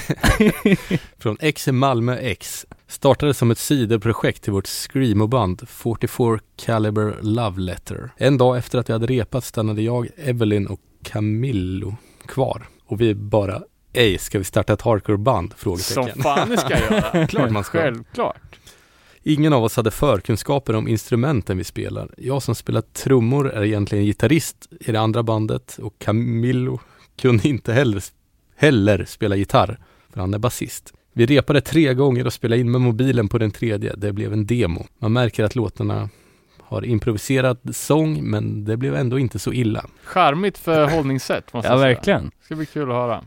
Från X Malmö X. Startade som ett sidoprojekt till vårt screamo-band 44 Caliber Love Letter. En dag efter att vi hade repat stannade jag, Evelyn och Camillo kvar. Och vi bara, ej, ska vi starta ett hardcore-band? Som fan det ska jag göra. Klart man ska. Självklart. Ingen av oss hade förkunskaper om instrumenten vi spelar. Jag som spelar trummor är egentligen gitarrist i det andra bandet och Camillo kunde inte heller, heller spela gitarr, för han är basist. Vi repade tre gånger och spelade in med mobilen på den tredje. Det blev en demo. Man märker att låtarna har improviserad sång, men det blev ändå inte så illa. Charmigt förhållningssätt måste Ja jag säga. verkligen. Ska bli kul att höra.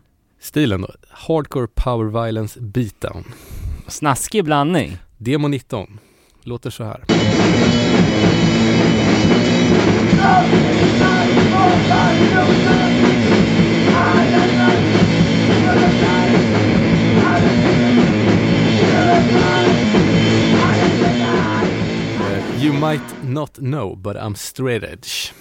Stilen då? Hardcore Power Violence Beatdown. Snaskig blandning. Demo 19. Låter så här. You might not know but I'm straight edge.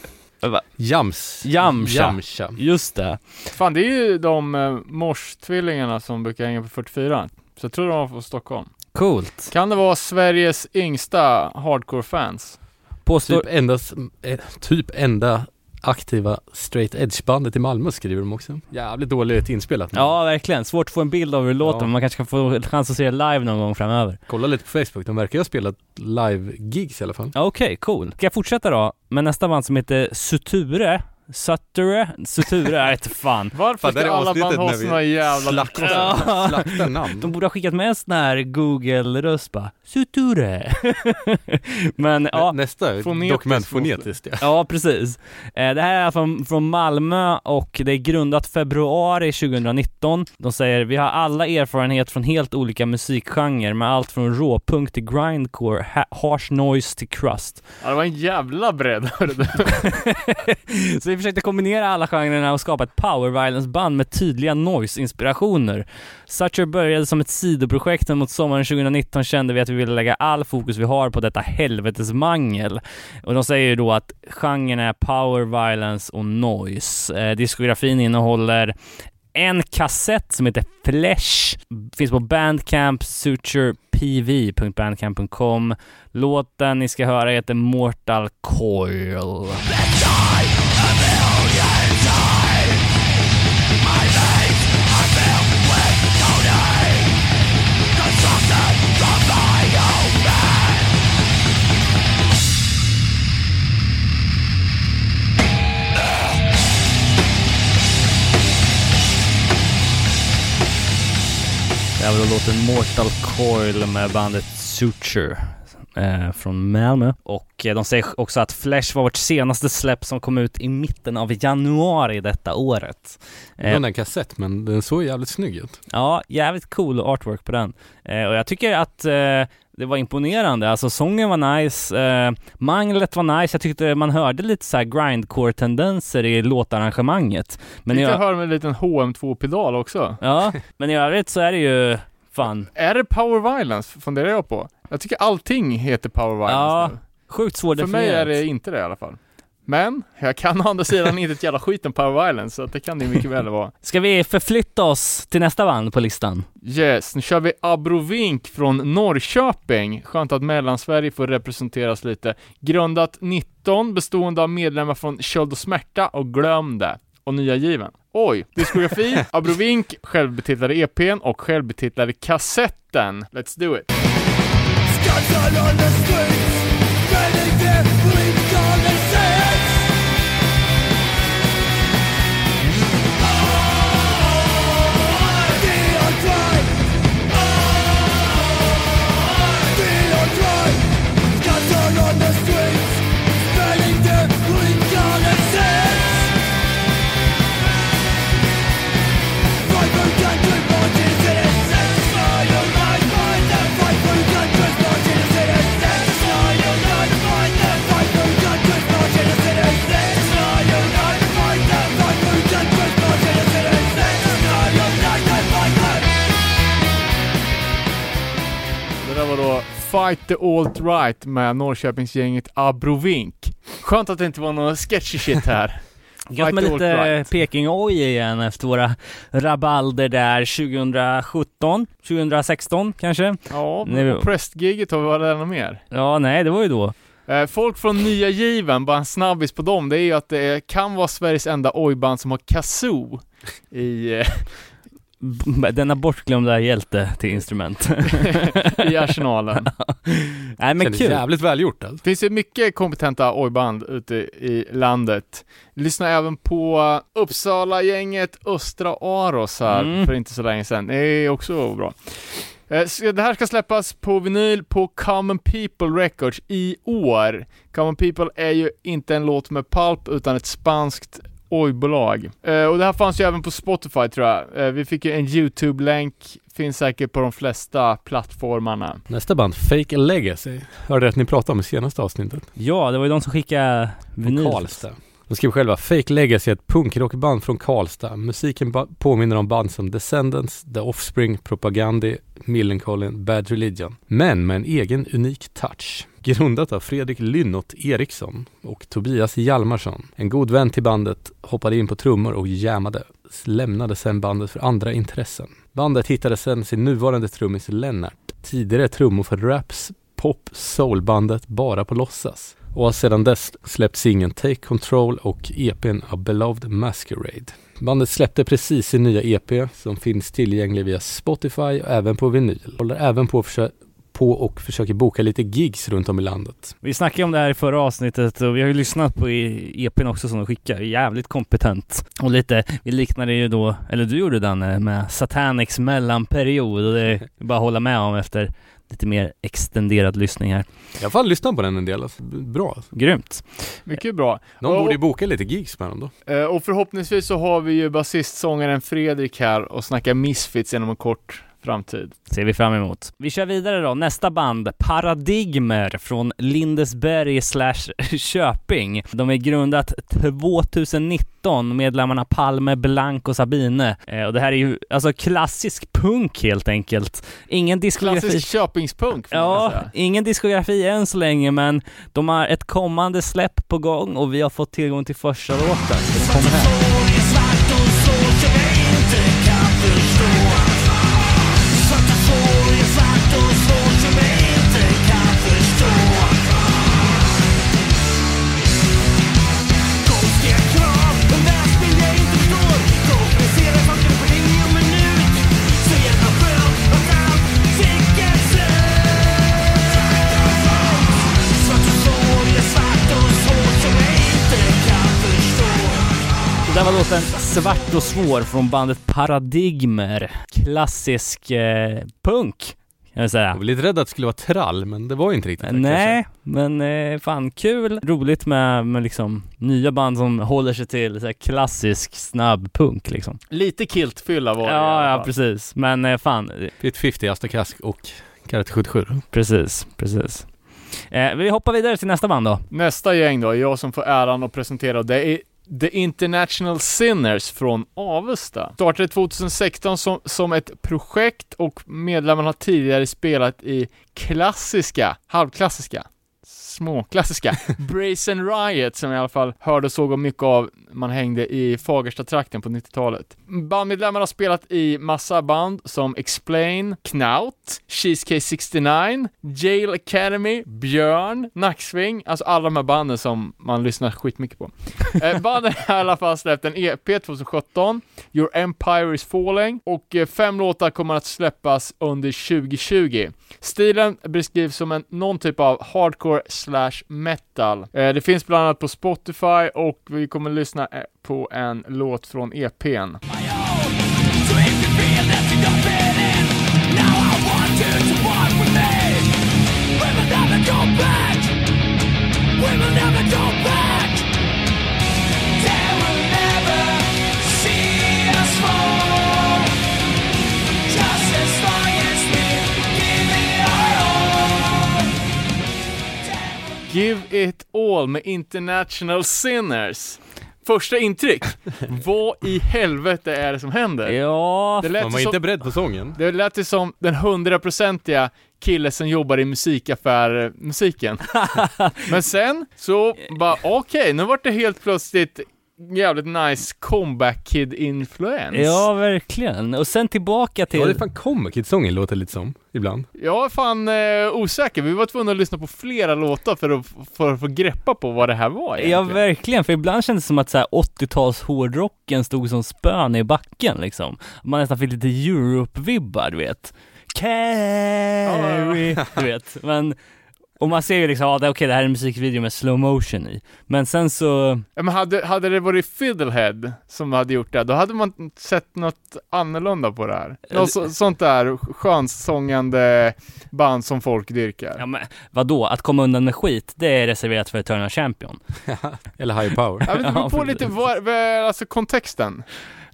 Va? Jams. Jamsha. Jamsha. Just det. Fan, det är ju de eh, Mors-tvillingarna som brukar hänga på 44. Så jag tror de var från Stockholm. Coolt. Kan det vare Sveriges yngsta hardcore-fans? Påstår... Typ enda, eh, typ enda aktiva straight edge-bandet i Malmö skriver de också. Jävligt dåligt inspelat. men Ja, verkligen. Svårt att få en bild av hur det låter, men man kanske kan få chans att se det live någon gång framöver. Kolla lite på Facebook, de verkar ju ha spelat live-gigs i alla fall. Ja, Okej, cool. Ska jag fortsätta då med nästa band som heter Suture? Suture? Suture? Jag inte fan. Varför ska är alla band ha såna jävla Slaktar, Ja. slaktar namn. De borde ha skickat med en sån här Google-röst bara. Suture. men ja. Nästa Fonetiskt dokument fonetiskt ja. Ja, precis. Eh, Det här är från, från Malmö och det är grundat februari 2019. De säger vi har alla erfarenhet från helt olika musikgenrer med allt från råpunk till grindcore, ha- harsh noise till crust. Ja, det var en jävla bredd hörru du. Så vi försökte kombinera alla genrerna och skapa ett power violence-band med tydliga noise-inspirationer. Sucher började som ett sidoprojekt men mot sommaren 2019 kände vi att vi ville lägga all fokus vi har på detta helvetesmangel. Och de säger ju då att genren är power violence och noise. Eh, diskografin innehåller en kassett som heter Flesh, finns på Bandcamp, suturepv.bandcamp.com. Låten ni ska höra heter Mortal Coil. Det här var då låten Mortal Coil med bandet Suture eh, från Malmö. Och eh, de säger också att Flash var vårt senaste släpp som kom ut i mitten av januari detta året. Det var en kassett men den såg jävligt snygg ut. Ja, jävligt cool artwork på den. Eh, och jag tycker att eh, det var imponerande. Alltså sången var nice, eh, manglet var nice. Jag tyckte man hörde lite så här grindcore-tendenser i låtarrangemanget. Men jag, höra med en liten HM2-pedal också. ja, men i övrigt så är det ju fan Är det power violence? Funderar jag på. Jag tycker allting heter power violence Ja, nu. sjukt För mig är svårdefinierat. det inte det i alla fall. Men, jag kan å andra sidan inte ett jävla skit om power violence, så att det kan det mycket väl vara. Ska vi förflytta oss till nästa band på listan? Yes, nu kör vi Abrovink från Norrköping. Skönt att Mellansverige får representeras lite. Grundat 19, bestående av medlemmar från Köld och Smärta och Glöm det. Och nya given. Oj, diskografi, Abrovink, självbetitlade EPn och självbetitlade kassetten. Let's do it. Fight the Alt Right med Norrköpingsgänget Abrovink. Skönt att det inte var någon sketchy shit här. Gött med lite alt-right. Peking-oj igen efter våra rabalder där 2017, 2016 kanske? Ja, Nej, och Prest-giget har vi varit något mer. Ja, nej, det var ju då. Eh, folk från Nya Given, bara en snabbis på dem, det är ju att det kan vara Sveriges enda ojband som har kazoo i, eh, Denna bortglömda hjälte till instrument. i arsenalen. nej, men Kändes kul. jävligt välgjort alltså. Det finns ju mycket kompetenta ojband ute i landet. Lyssna även på Uppsala-gänget Östra Aros här Mm. för inte så länge sedan. Det är också bra. Eh, Det här ska släppas på vinyl på Common People Records i år. Common People är ju inte en låt med Pulp utan ett spanskt oj-bolag. Eh, och det här fanns ju även på Spotify tror jag. Eh, vi fick ju en YouTube-länk, finns säkert på de flesta plattformarna. Nästa band, Fake Legacy. Hörde att ni pratade om i senaste avsnittet. Ja, det var ju de som skickade vinyl. Karlstad. De skriver själva Fake Legacy är ett punkrockband från Karlstad. Musiken ba- påminner om band som Descendants, The Offspring, Propagandi, Millencolin, Bad Religion. Men med en egen unik touch. Grundat av Fredrik Lynnot Eriksson och Tobias Hjalmarsson. En god vän till bandet hoppade in på trummor och jammade. Lämnade sen bandet för andra intressen. Bandet hittade sen sin nuvarande trummis Lennart. Tidigare trummor för raps, pop, soulbandet Bara på låtsas och har sedan dess släppt singeln Take Control och EPn A Beloved Masquerade. Bandet släppte precis sin nya EP som finns tillgänglig via Spotify och även på vinyl. Håller även på, att på och försöker boka lite gigs runt om i landet. Vi snackade om det här i förra avsnittet och vi har ju lyssnat på EPn också som de skickar. Jävligt kompetent. Och lite, vi liknade ju då, eller du gjorde den med Satanics mellanperiod och det är bara att hålla med om efter lite mer extenderad lyssning här. Jag har fan lyssnat på den en del. Alltså. Bra. Grymt. Mycket bra. De borde ju boka lite gigs med dem då. Eh, och förhoppningsvis så har vi ju basistsångaren Fredrik här och snackar Misfits inom en kort framtid. Ser vi fram emot. Vi kör vidare då. Nästa band, Paradigmer från Lindesberg slash Köping. De är grundat 2019, medlemmarna Palme, Blank och Sabine. Eh, och det här är ju alltså klassisk punk helt enkelt. Ingen diskografi. Klassisk Köpingspunk Ja, ingen diskografi än så länge, men de har ett kommande släpp på gång och vi har fått tillgång till första låten. Så den kommer här. Låten Svart och svår från bandet Paradigmer. Klassisk eh, punk, kan jag säga. Jag var lite rädd att det skulle vara trall, men det var ju inte riktigt det, Nej, men eh, fan kul. Roligt med, med liksom nya band som håller sig till så här klassisk snabb punk liksom. Lite kiltfylla var det Ja, ja presk. Men eh, fan, kanske. 50 Asta Kask och Karate 77. precis, precis. Eh, vi hoppar vidare till nästa band då. Nästa gäng då, jag som får äran att presentera. Det är The International Sinners från Avesta. Startade 2016 som, som ett projekt och medlemmarna har tidigare spelat i klassiska, halvklassiska, småklassiska Brazen Riot som jag i alla fall hörde och såg mycket av man hängde i Fagersta-trakten på 90-talet. Bandmedlemmarna har spelat i massa band som Explain, Knaut, Cheesecake 69, Jail Academy, Björn, Nacksving, alltså alla de här banden som man lyssnar skitmycket på. eh, banden har i alla fall släppt en EP 2017, Your Empire is Falling, och eh, fem låtar kommer att släppas under 2020. Stilen beskrivs som en, någon typ av hardcore slash metal. Eh, det finns bland annat på Spotify och vi kommer lyssna eh, på en låt från EPn. Give it all med International Sinners. Första intryck, vad i helvete är det som händer? Ja, Det lät, Man var som, inte beredd på sången. det lät ju som den hundraprocentiga kille som jobbar i musikaffär-musiken. Men sen så bara, okej, nu vart det helt plötsligt jävligt nice comeback kid-influens. ja verkligen. Och sen tillbaka till... Ja, det är fan Comic Kid-sången låter lite som, ibland. Jag är fan eh, osäker, vi var tvungna att lyssna på flera låtar för att, för att få greppa på vad det här var Ja egentligen. verkligen, för ibland kändes det som att så här 80-tals hårdrocken stod som spön i backen liksom. Man nästan fick lite Europe-vibbar, du vet. Carry, du vet. Men Och man ser ju liksom, det- okej det här är en musikvideo med slow motion i. Men sen så, Ja, men hade, hade det varit Fiddlehead som hade gjort det, då hade man sett något annorlunda på det här. Något så, sånt där skönsångande band som folk dyrkar. ja men vadå? Att komma undan med skit, det är reserverat för Eternal Champion. Eller high power. Ja, men det beror på lite vad, alltså kontexten.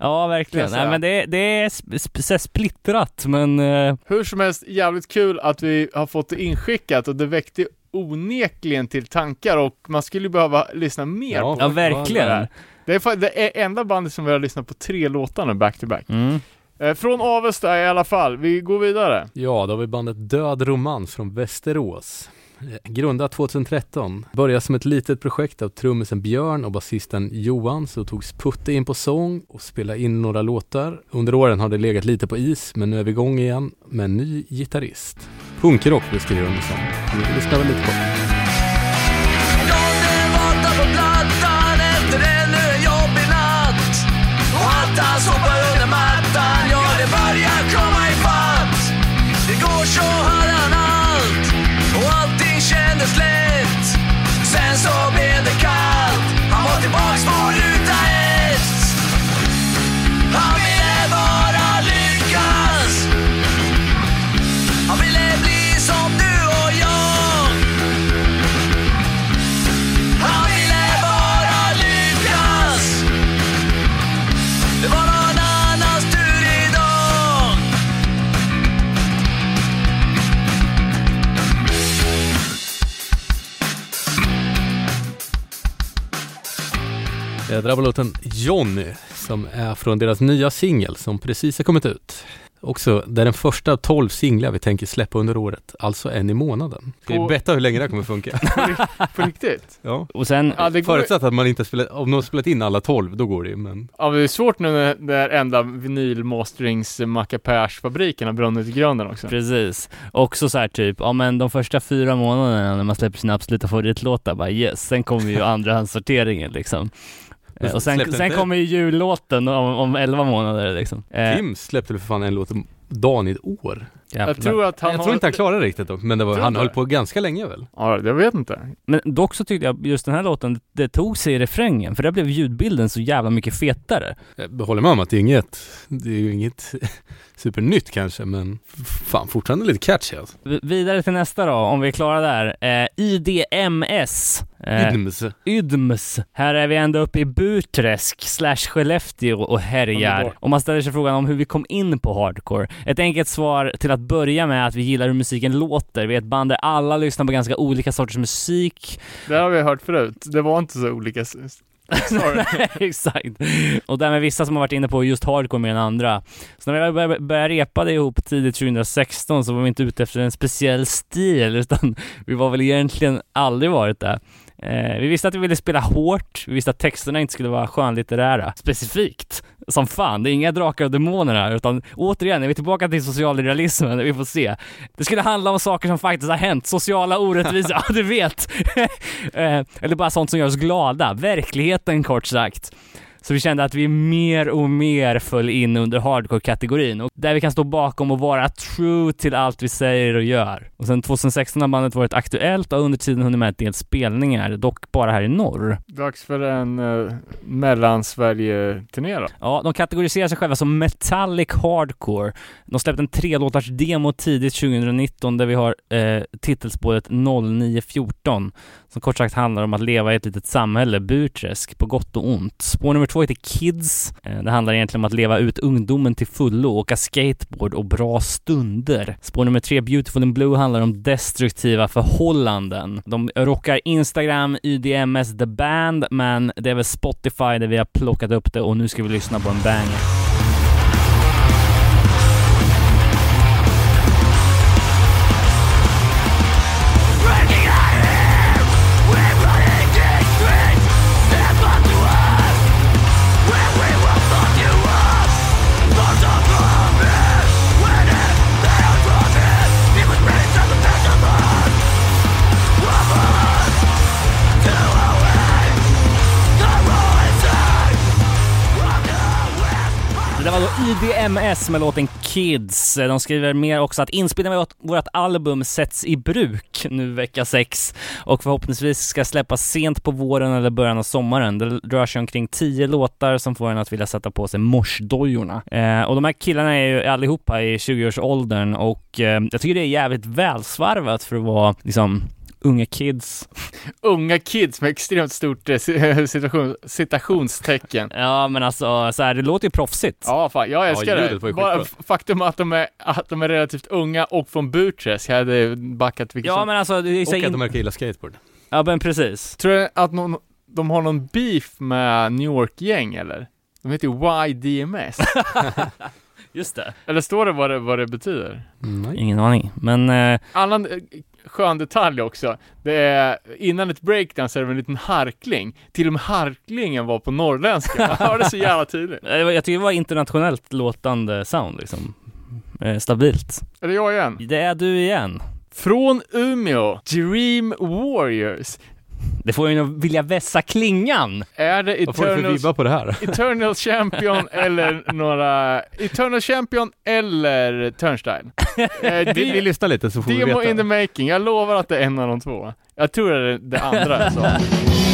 Ja verkligen. Nej men det, det är sp- splittrat men eh, Hur som helst, jävligt kul att vi har fått det inskickat och det väckte onekligen till tankar och man skulle behöva lyssna mer Ja. på ja det. verkligen. Det är, det är enda bandet som vi har lyssnat på tre låtar nu back to back. Mm. Eh, från Avesta i alla fall, vi går vidare. Ja, då har vi bandet Död Romans från Västerås. Grundat 2013. Började som ett litet projekt av trummisen Björn och basisten Johan, så togs Putte in på sång och spelade in några låtar. Under åren har det legat lite på is, men nu är vi igång igen med en ny gitarrist. Punkrock beskriver de det som. Vi lyssnar väl lite på. Någon Det där var låten Johnny som är från deras nya singel som precis har kommit ut. Också, det är den första av 12 singlar vi tänker släppa under året, alltså en i månaden. Ska vi betta hur länge det här kommer funka? På riktigt? ja. Och sen, Ja, det går, Förutsatt att man inte spelat, om de har spelat in alla 12, då går det men ja, det är svårt nu när den där enda vinylmasterings-mackapärsfabriken har brunnit i grunden också. precis. Också så här typ, ja men de första fyra månaderna när man släpper sina absoluta favoritlåtar, bara yes, sen kommer ju andrahandssorteringen liksom. Eh, Och sen, Släppte sen inte- kommer ju jullåten om, om 11 månader liksom. Eh, Kim släppte väl för fan en låt om dagen i ett år. jävlar. Jag tror att han jag har... tror inte han klarade det riktigt dock, men det var, Tror han du höll det? på ganska länge väl? Ja, jag vet inte. Men dock så tyckte jag just den här låten, det tog sig i refrängen, för där blev ljudbilden så jävla mycket fetare. Jag håller med om att det är inget, det är ju inget supernytt kanske, men fan fortfarande lite catchy alltså. V- vidare till nästa då, om vi är klara där. Eh, IDMS. Eh, Idms. Ydms. Här är vi ända uppe i Burträsk slash Skellefteå och härjar. Och man ställer sig frågan om hur vi kom in på hardcore. Ett enkelt svar till att börja med är att vi gillar hur musiken låter. Vi är ett band där alla lyssnar på ganska olika sorters musik. Det har vi hört förut. Det var inte så olika... Sorry. Exakt. Och därmed vissa som har varit inne på just hardcore mer än andra. Så när vi började, började repa det ihop tidigt 2016 så var vi inte ute efter en speciell stil utan vi var väl egentligen aldrig varit där. Eh, vi visste att vi ville spela hårt, vi visste att texterna inte skulle vara skönlitterära, specifikt. Som fan, det är inga drakar och demoner här, utan återigen är vi tillbaka till socialrealismen, vi får se. Det skulle handla om saker som faktiskt har hänt, sociala orättvisor, ja du vet. eh, eller bara sånt som gör oss glada, verkligheten kort sagt. Så vi kände att vi mer och mer föll in under hardcore-kategorin och där vi kan stå bakom och vara true till allt vi säger och gör. Och sen 2016 har bandet varit aktuellt och under tiden hunnit med ett del spelningar, dock bara här i norr. Dags för en uh, Mellansverige-turné då. Ja, de kategoriserar sig själva som metallic hardcore. De släppte en trelåtars demo tidigt 2019 där vi har eh, titelspåret 0914 som kort sagt handlar om att leva i ett litet samhälle, Burträsk, på gott och ont. Spår nummer två heter Kids. Eh, det handlar egentligen om att leva ut ungdomen till fullo, åka skateboard och bra stunder. Spår nummer tre, Beautiful in Blue, handlar om destruktiva förhållanden. De rockar Instagram, YDMS, The Band, men det är väl Spotify där vi har plockat upp det och nu ska vi lyssna på en banger. IDMS med låten Kids. De skriver mer också att inspelningen av vårt album sätts i bruk nu vecka 6 och förhoppningsvis ska släppas sent på våren eller början av sommaren. Det rör sig omkring 10 låtar som får en att vilja sätta på sig morsdojorna. Eh, och de här killarna är ju allihopa i 20-årsåldern och eh, jag tycker det är jävligt välsvarvat för att vara liksom unga kids. Unga kids med extremt stort eh, citation, citationstecken. Ja men alltså så här, det låter ju proffsigt. Ja, fan, jag älskar var det. Bara faktum att de, är, att de är relativt unga och från Burträsk, jag hade backat vilket Ja som. men alltså, det är Och att in... de verkar gilla skateboard. Ja men precis. Tror du att någon, de har någon beef med New York-gäng eller? De heter ju YDMS. Just det. eller står det vad det, vad det betyder? Mm, nej. Ingen aning. Men eh, eh, skön detalj också. Det är, innan ett breakdown så är det en liten harkling. Till och med harklingen var på norrländska. Man hörde så jävla tydligt. jag tycker det var internationellt låtande sound liksom. Eh, stabilt. Är det jag igen? Det är du igen. Från Umeå, Dream Warriors. Det får ju nog vilja vässa klingan. Är det Vad får du för Eternal, vibbar på det här? Eternal Champion eller några... Eternal Champion eller Turnstile? Eh, Vi, vi lyssnar lite så får vi demo veta. in the making. Jag lovar att det är en av de två. Jag tror det är det andra alltså.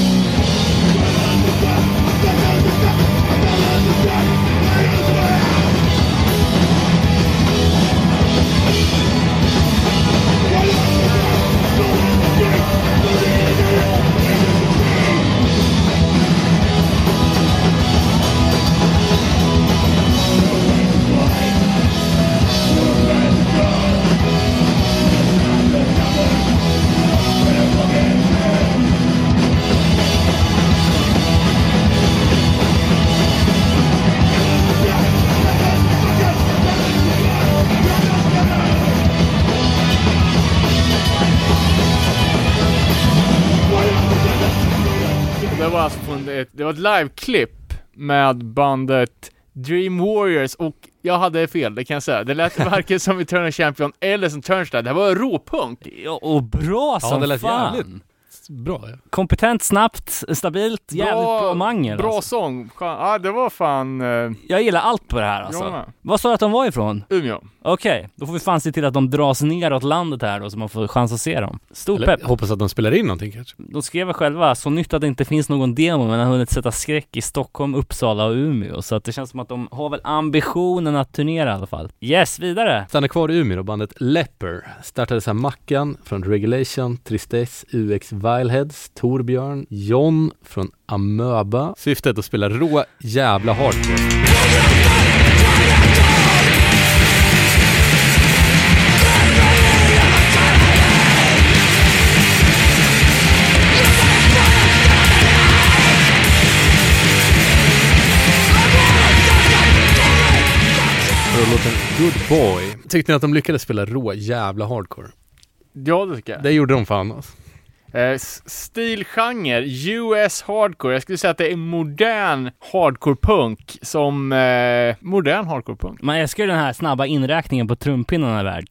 det var ett liveklipp med bandet Dream Warriors och jag hade fel, det kan jag säga. Det lät varken som Eternal Champion eller som Turnstile. Det här var råpunk. Ja, och bra Ja, som det lät fan. jävligt bra. Ja. Kompetent, snabbt, stabilt, jävligt bra mangel Bra alltså. sång. Ja, det var fan uh, Jag gillar allt på det här alltså. Vad sa du att de var ifrån? Umeå. Okej, då får vi fan se till att de dras neråt landet här då så man får chans att se dem. Stor Eller, pepp. jag hoppas att de spelar in någonting kanske. De skrev själva, så nytt att det inte finns någon demo men har hunnit sätta skräck i Stockholm, Uppsala och Umeå. Så att det känns som att de har väl ambitionen att turnera i alla fall. Yes, vidare! Stannar kvar i Umeå då, bandet Leper startades av Mackan från Regulation, Tristess, UX Vileheads, Torbjörn, John från Amöba. Syftet att spela rå jävla hardcore. För låten Good Boy. Tyckte ni att de lyckades spela rå jävla hardcore? Ja, det tycker jag. Det gjorde de fan alltså. Eh, stilgenre, US hardcore. Jag skulle säga att det är modern hardcore punk som eh, modern hardcore punk. Man älskar ju den här snabba inräkningen på trumpinnarna där.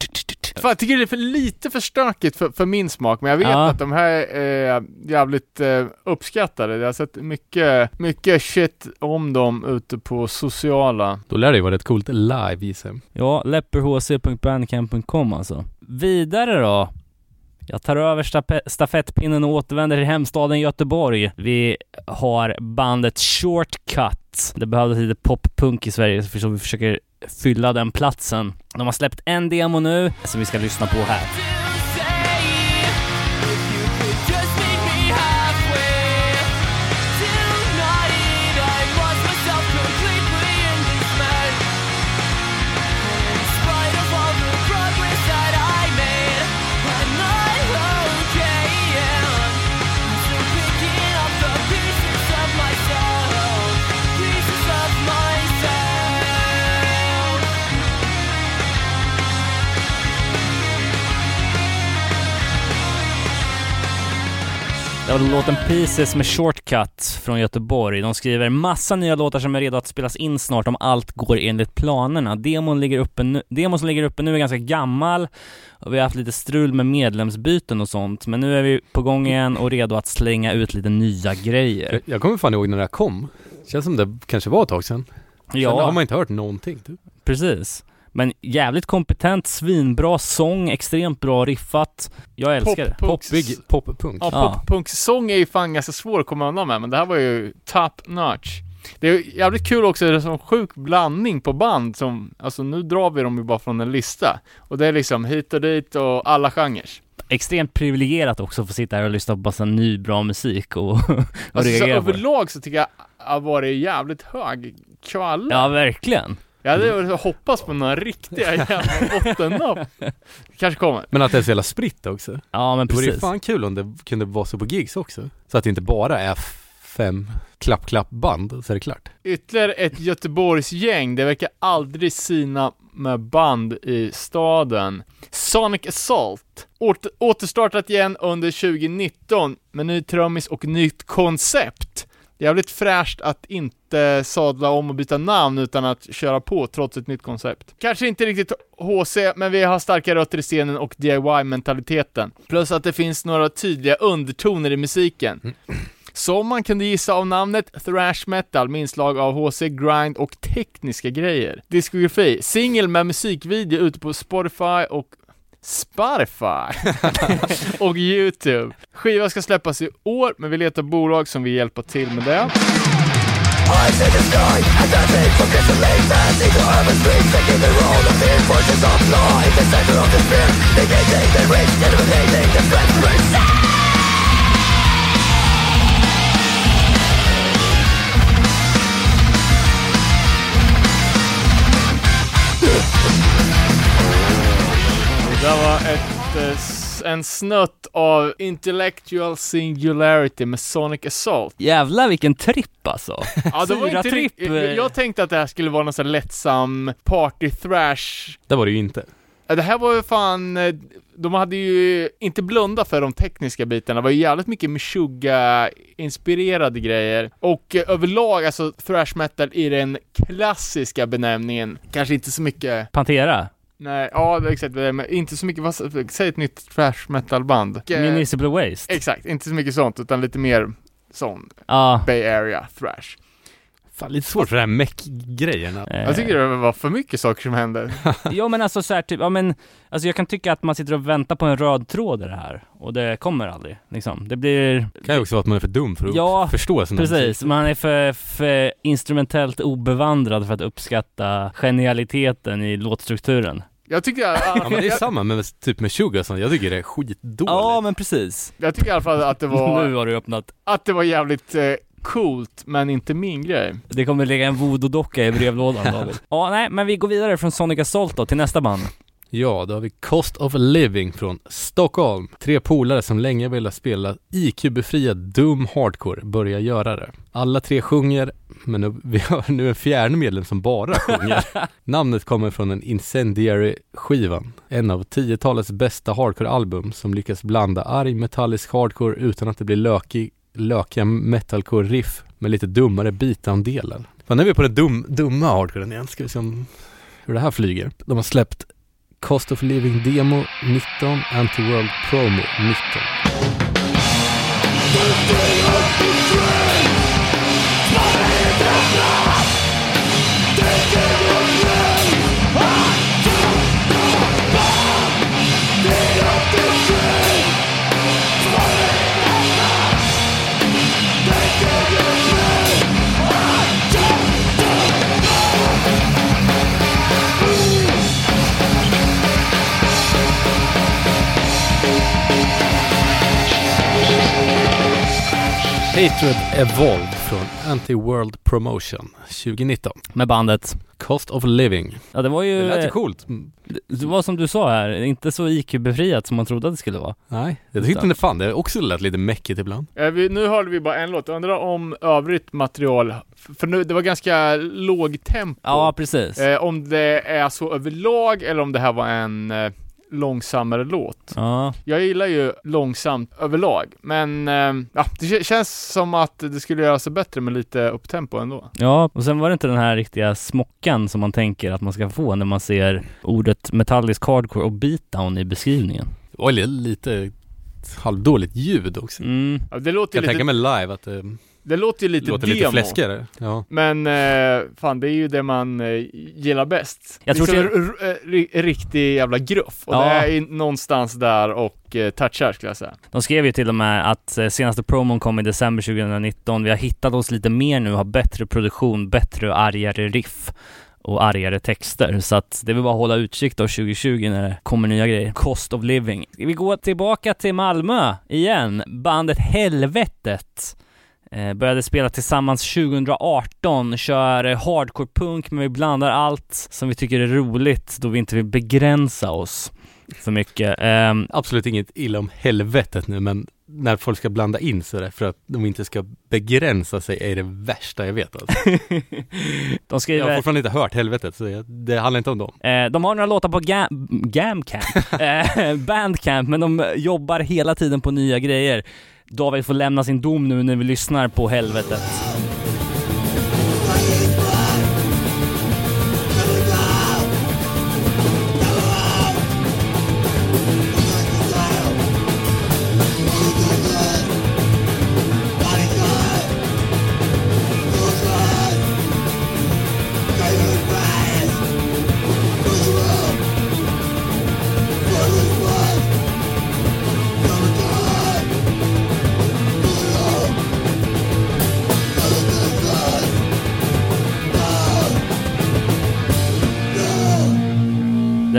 Fan, jag tycker det är för lite för stökigt för, för min smak, men jag vet Ja. att de här är jävligt eh, uppskattade. Jag har sett mycket, mycket shit om dem ute på sociala. Då lär det ju vara rätt coolt live gissar. Ja, lepperhc.bandcamp.com alltså. Vidare då. Jag tar över stafettpinnen och återvänder till hemstaden Göteborg. Vi har bandet Shortcut. Det behövdes lite poppunk i Sverige så vi försöker fylla den platsen. De har släppt en demo nu som vi ska lyssna på här. Var låten Pieces med Shortcut från Göteborg. De skriver massa nya låtar som är redo att spelas in snart om allt går enligt planerna. Demon, ligger uppe nu, demon som ligger uppe nu är ganska gammal och vi har haft lite strul med medlemsbyten och sånt. Men nu är vi på gång igen och redo att slänga ut lite nya grejer. Jag, jag kommer fan ihåg när det här kom. Känns som det kanske var ett tag sedan. Sen Ja. har man inte hört någonting typ. Precis. Men jävligt kompetent, svinbra sång, extremt bra riffat. Jag älskar det. Poppig poppunk. Ja, Ja. poppunksång är ju fan ganska svår att komma undan med, men det här var ju top notch. Det är jävligt kul också, det är en sjuk blandning på band som, alltså nu drar vi dem ju bara från en lista. Och det är liksom hit och dit och alla genrer. Extremt privilegierat också att få sitta här och lyssna på massa ny bra musik och, och Alltså, så reagera det. överlag så tycker jag har varit jävligt hög kvalitet. Ja, verkligen. Jag hade hoppats på några riktiga jävla bottennapp. Kanske kommer. Men att det är så jävla spritt också. Ja, men Det vore ju precis. fan kul om det kunde vara så på gigs också. Så att det inte bara är fem klapp-klapp-band, så är det klart. Ytterligare ett Göteborgsgäng, det verkar aldrig sina med band i staden. Sonic Assault. Åter, återstartat igen under 2019 med ny trummis och nytt koncept. Jävligt fräscht att inte sadla om och byta namn utan att köra på trots ett nytt koncept. Kanske inte riktigt HC, men vi har starka rötter i scenen och DIY-mentaliteten. Plus att det finns några tydliga undertoner i musiken. Som man kunde gissa av namnet thrash metal med inslag av HC, grind och tekniska grejer. Diskografi, singel med musikvideo ute på Spotify och Spotify och Youtube. Skivan ska släppas i år, men vi letar bolag som vill hjälpa till med det. Där var ett, eh, en snutt av Intellectual Singularity med Sonic Assault. Jävlar vilken tripp alltså. Ja, det var inte tripp, eh. jag, jag tänkte att det här skulle vara någon sån här lättsam party thrash. Det var det ju inte. Det här var ju fan, eh, de hade ju inte blundat för de tekniska bitarna, det var ju jävligt mycket Meshuggah-inspirerade grejer. Och överlag, alltså thrash metal i den klassiska benämningen, kanske inte så mycket Pantera, Nej, ja exakt men inte så mycket, vad, säg ett nytt thrash metal band. Eh, Municipal Waste. Exakt, inte så mycket sånt, utan lite mer sån Ja, Bay Area thrash. Fan lite svårt för det här meck-grejerna. eh, Jag tycker det var för mycket saker som hände. Ja men alltså så här, typ, ja men Alltså jag kan tycka att man sitter och väntar på en röd tråd i det här Och det kommer aldrig, liksom. Det blir Det kan ju också vara att man är för dum för att Ja, förstå här Precis, man är för, för instrumentellt obevandrad för att uppskatta genialiteten i låtstrukturen Jag tycker, Ja men det är samma med typ med Sugar sånt. jag tycker det är skitdåligt. Ja men precis jag tycker i alla fall att det var, Nu har du öppnat att det var jävligt eh, coolt, men inte min grej. Det kommer ligga en voodoo-docka i brevlådan David Ja nej, men vi går vidare från Sonic Assault då till nästa band Ja, då har vi Cost of Living från Stockholm. Tre polare som länge velat spela IQ-befriad dum hardcore börjar göra det. Alla tre sjunger, men nu, vi har nu en fjärde medlem som bara sjunger. Namnet kommer från en Incendiary-skivan, en av tiotalets bästa hardcore-album som lyckas blanda arg metallisk hardcore utan att det blir lökig, lökiga metalcore-riff med lite dummare bitandelar. Fan, nu är vi på den dum, dumma hardcoren igen, ska vi se om hur det här flyger. De har släppt Cost of Living Demo 19, Anti-World Promo 19. Hatred Evolved från Anti-World Promotion 2019. Med bandet Cost of Living. Ja det var ju, Det lät ju coolt. Det, var som du sa här, inte så IQ-befriat som man trodde att det skulle vara Nej, jag tyckte inte fan det också lät lite mäckigt ibland. Eh, vi, nu hörde vi bara en låt, undrar om övrigt material, för nu, det var ganska låg tempo. Ja precis Eh, om det är så överlag eller om det här var en eh, långsammare låt. Ja, Jag gillar ju långsamt överlag, men eh, ja, det kä- känns som att det skulle göra sig bättre med lite upptempo ändå. ja, och sen var det inte den här riktiga smockan som man tänker att man ska få när man ser ordet metallisk hardcore och beatdown i beskrivningen Det var li- lite halvdåligt ljud också. Mm, Ja, det låter Jag kan tänka lite, mig live att det, Det låter ju lite Det låter demo. lite fläskigare. Ja. Men eh, fan, det är ju det man eh, gillar bäst. Jag tror liksom, r- ri- riktig jävla gruff. Och Ja. det är ju någonstans där och eh, touchar skulle jag säga. De skrev ju till och med att eh, senaste promon kom i december 2019. Vi har hittat oss lite mer nu, har bättre produktion, bättre och argare riff och argare texter. Så att det vill bara hålla utkik då 2020 när det kommer nya grejer. Cost of living. Vi gå tillbaka till Malmö igen? Bandet Helvetet. Eh, började spela tillsammans 2018, kör hardcore punk men vi blandar allt som vi tycker är roligt då vi inte vill begränsa oss för mycket. Ehm, Absolut inget illa om helvetet nu, men när folk ska blanda in sådär för att de inte ska begränsa sig är det värsta jag vet alltså. de Jag skriver... har fortfarande inte hört helvetet, så jag, det handlar inte om dem. Eh, de har några låtar på Gam Gamcamp, eh, Bandcamp, men de jobbar hela tiden på nya grejer. David får lämna sin dom nu när vi lyssnar på helvetet.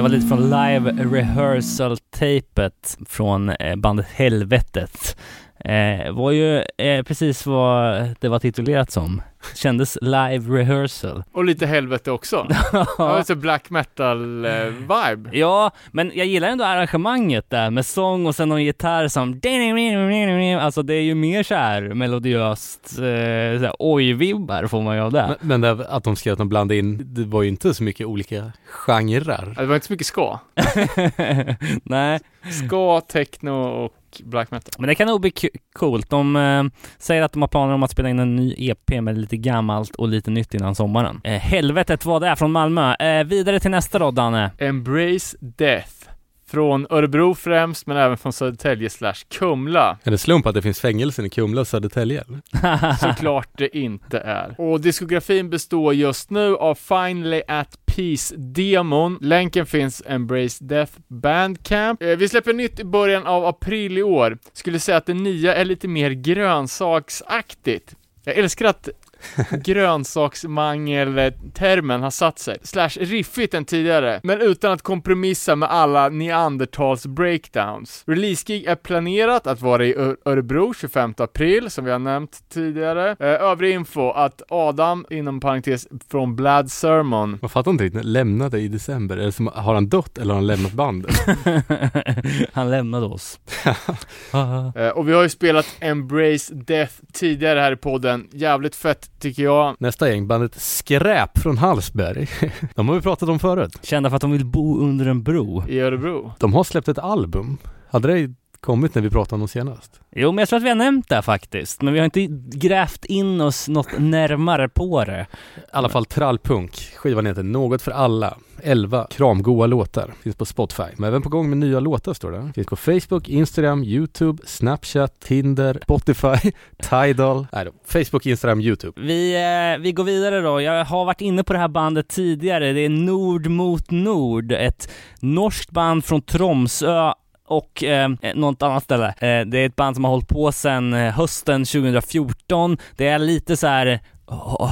Var lite från live rehearsal-tapet från eh, bandet Helvetet. Eh, var ju eh, precis vad det var titulerat som. Kändes live rehearsal. Och lite helvete också. ja, så black metal eh, vibe. Ja, men jag gillar ändå arrangemanget där med sång och sen någon gitarr som Alltså det är ju mer så här melodiöst, eh, oj-vibbar får man ju av det. Men, men det, att de skrev att de blandade in, det var ju inte så mycket olika genrer. Det var inte så mycket ska. Nej, Ska, techno och black metal. men det kan nog bli coolt. De eh, säger att de har planer om att spela in en ny EP med lite gammalt och lite nytt innan sommaren. Eh, helvetet vad det är från Malmö. Eh, vidare till nästa då, Danne. Embrace Death. Från Örebro främst, men även från Södertälje slash Kumla. Är det slump att det finns fängelsen i Kumla och Södertälje? Såklart det inte är. Och diskografin består just nu av Finally at Peace-demon. Länken finns Embrace Death Bandcamp. Eh, vi släpper nytt i början av april i år. Skulle säga att det nya är lite mer grönsaksaktigt. Jag älskar att grönsaksmangel-termen har satt sig. Slash riffigt än tidigare, men utan att kompromissa med alla neandertals breakdowns. Release-gig är planerat att vara i Örebro 25 april, som vi har nämnt tidigare. Eh, övrig info att Adam, inom parentes, från Blood Sermon, Jag fattar inte riktigt, lämnade i december. Det som, har han dött eller har han lämnat bandet? Han lämnade oss. eh, och vi har ju spelat Embrace Death tidigare här i podden. Jävligt fett tycker jag. Nästa gäng, bandet Skräp från Hallsberg. De har vi pratat om förut. Kända för att de vill bo under en bro. I Örebro. De har släppt ett album. Hade det kommit när vi pratade om dem senast? Jo, men jag tror att vi har nämnt det faktiskt, men vi har inte grävt in oss något närmare på det. I alla fall trallpunk. Skivan heter Något för alla. 11 kramgoa låtar. Finns på Spotify. Men även på gång med nya låtar står det. Finns på Facebook, Instagram, YouTube, Snapchat, Tinder, Spotify, Tidal. Nej då. Facebook, Instagram, YouTube. Vi, eh, vi går vidare då. Jag har varit inne på det här bandet tidigare. Det är Nord mot Nord, ett norskt band från Tromsö och ehm, eh, något annat ställe. Eh, det är ett band som har hållit på sedan eh, hösten 2014. Det är lite så här eh,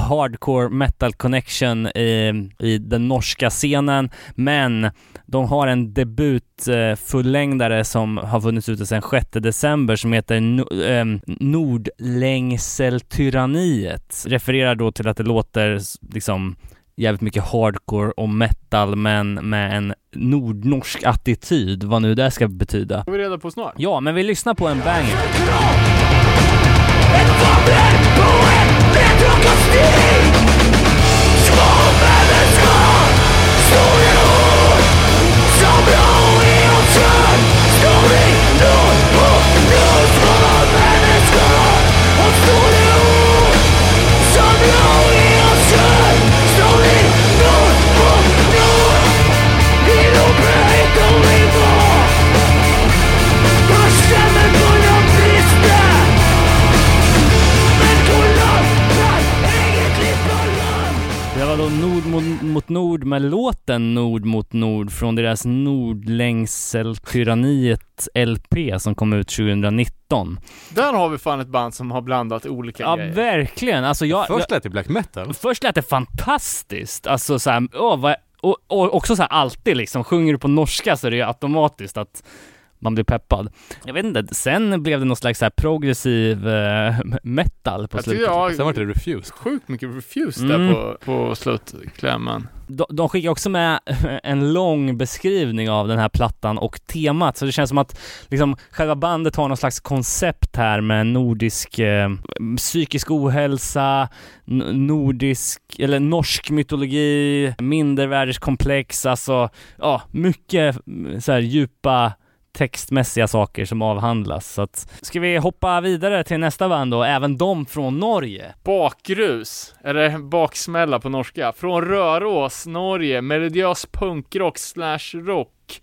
hardcore metal connection i, i den norska scenen, men de har en debut eh, fullängdare som har funnits ute sedan 6 december som heter no, eh, Nordlängseltyranniet. Refererar då till att det låter liksom jävligt mycket hardcore och metal men med en nordnorsk attityd, vad nu det ska betyda. får vi reda på snart. Ja, men vi lyssnar på en banger. Men nord med låten Nord mot nord från deras Nordlängseltyranniet LP som kom ut 2019. Där har vi fan ett band som har blandat olika Ja, grejer. verkligen. Alltså jag... Först lät det black metal. först lät det fantastiskt. Alltså såhär, åh vad... Och, och också såhär alltid liksom, sjunger du på norska så är det ju automatiskt att man blir peppad. Jag vet inte, sen blev det någon slags här progressiv eh, metal på Jag slutet. jag Sen var det refused. sjukt mycket refuse Mm. där på, på slutklämmen. De, de skickar också med en lång beskrivning av den här plattan och temat, så det känns som att liksom själva bandet har någon slags koncept här med nordisk eh, psykisk ohälsa, nordisk, eller norsk mytologi, mindervärdeskomplex, alltså ja, mycket mm, så här djupa textmässiga saker som avhandlas. Så att, ska vi hoppa vidare till nästa band då, även de från Norge? Bakrus, eller baksmälla på norska, från Rörås, Norge, melodiös punkrock slash rock.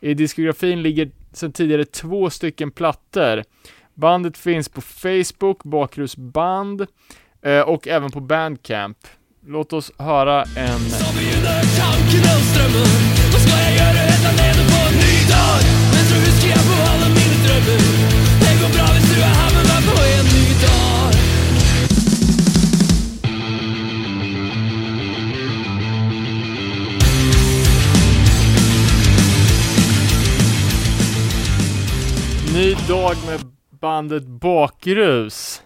I diskografin ligger sedan tidigare två stycken plattor. Bandet finns på Facebook, Bakrus band, eh, och även på Bandcamp. Låt oss höra en... Det går bra du på en ny dag Ny dag med bandet Bakrus.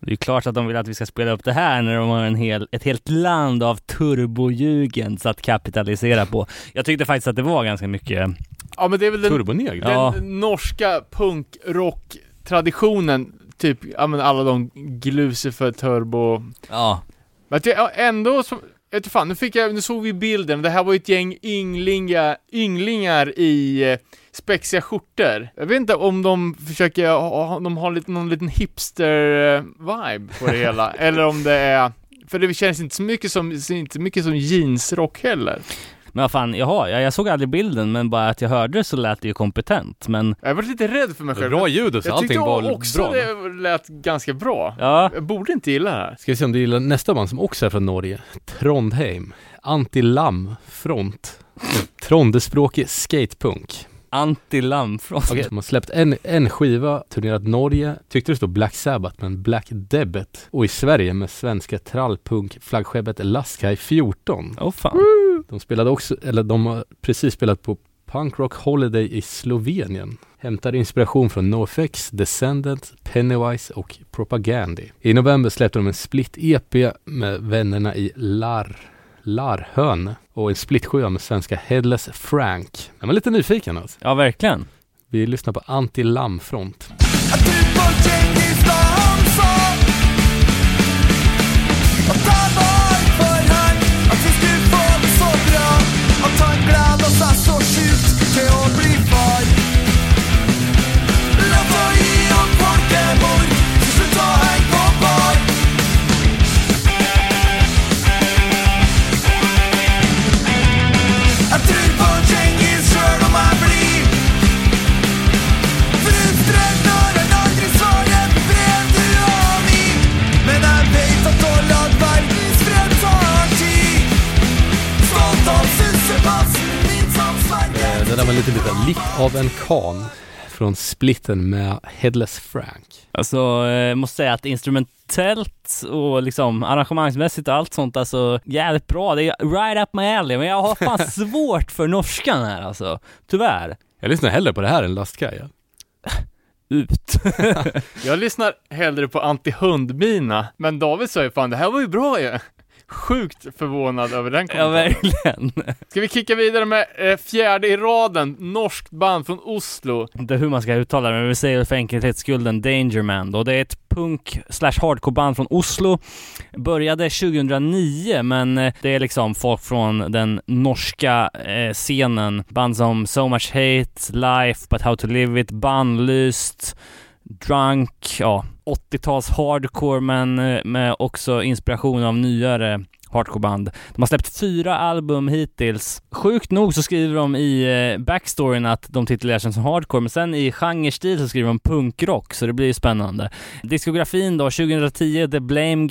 Det är klart att de vill att vi ska spela upp det här när de har en hel, ett helt land av turbojugend att kapitalisera på. Jag tyckte faktiskt att det var ganska mycket, Ja men det är väl den, Ja. norska punkrock-traditionen. Typ, ja men alla de Glucifer, Turbo, ja, Men att jag ja, ändå så, jag vet fan, nu fick jag, nu såg vi bilden, det här var ju ett gäng ynglingar, ynglingar i eh, spexiga skjortor. Jag vet inte om de försöker, de har lite, någon liten hipster-vibe på det hela, eller om det är för det känns inte så mycket som, inte mycket som jeansrock heller. Men vad fan, jaha, jag, jag såg aldrig bilden men bara att jag hörde det så lät det ju kompetent, men Jag var lite rädd för mig själv. Bra ljud och så jag tyckte allting var också bra. det lät ganska bra. ja, Jag borde inte gilla det här. Ska vi se om du gillar nästa band som också är från Norge. Trondheim. Anti-Lam Front. Trondespråkig skatepunk. Anti-lammfrost. Okej, de har släppt en, en skiva, turnerat Norge, tyckte det stod Black Sabbath men Black Debet. Och i Sverige med svenska trallpunk-flaggskeppet Laskai 14. Åh fan. De spelade också, eller de har precis spelat på Punk Rock Holiday i Slovenien. Hämtade inspiration från NoFX, Descendants, Pennywise och Propagandhi. I november släppte de en split-EP med vännerna i Lar, Larhön och en split-sjua med svenska Headless Frank. Jag var lite nyfiken alltså. Ja, verkligen. Vi lyssnar på Anti-Lamfront. Kan från splitten med Headless Frank. Alltså, eh, måste säga att instrumentellt och liksom arrangemangsmässigt och allt sånt, alltså jävligt bra. Det är right up my alley, men jag har fan svårt för norskan här alltså. Tyvärr. Jag lyssnar hellre på det här än Lastkaja. Ut. Jag lyssnar hellre på Anti-hundmina, men David sa ju fan det här var ju bra ju. Sjukt förvånad över den ja, kommentaren. verkligen. Ska vi kicka vidare med eh, fjärde i raden, norskt band från Oslo. Inte hur man ska uttala det, men vi säger för enkelhets skull en Dangerman då. Det är ett punk slash hardcore band från Oslo. Började 2009, men eh, det är liksom folk från den norska eh, scenen. Band som So Much Hate, Life, But How To Live It, Bannlyst, Drunk, ja, 80-tals hardcore men eh, med också inspiration av nyare hardcoreband. De har släppt fyra album hittills. Sjukt nog så skriver de i eh, backstoryn att de titulerar sig som hardcore, men sen i genrestil så skriver de punkrock, så det blir ju spännande. Diskografin då, 2010 The Blame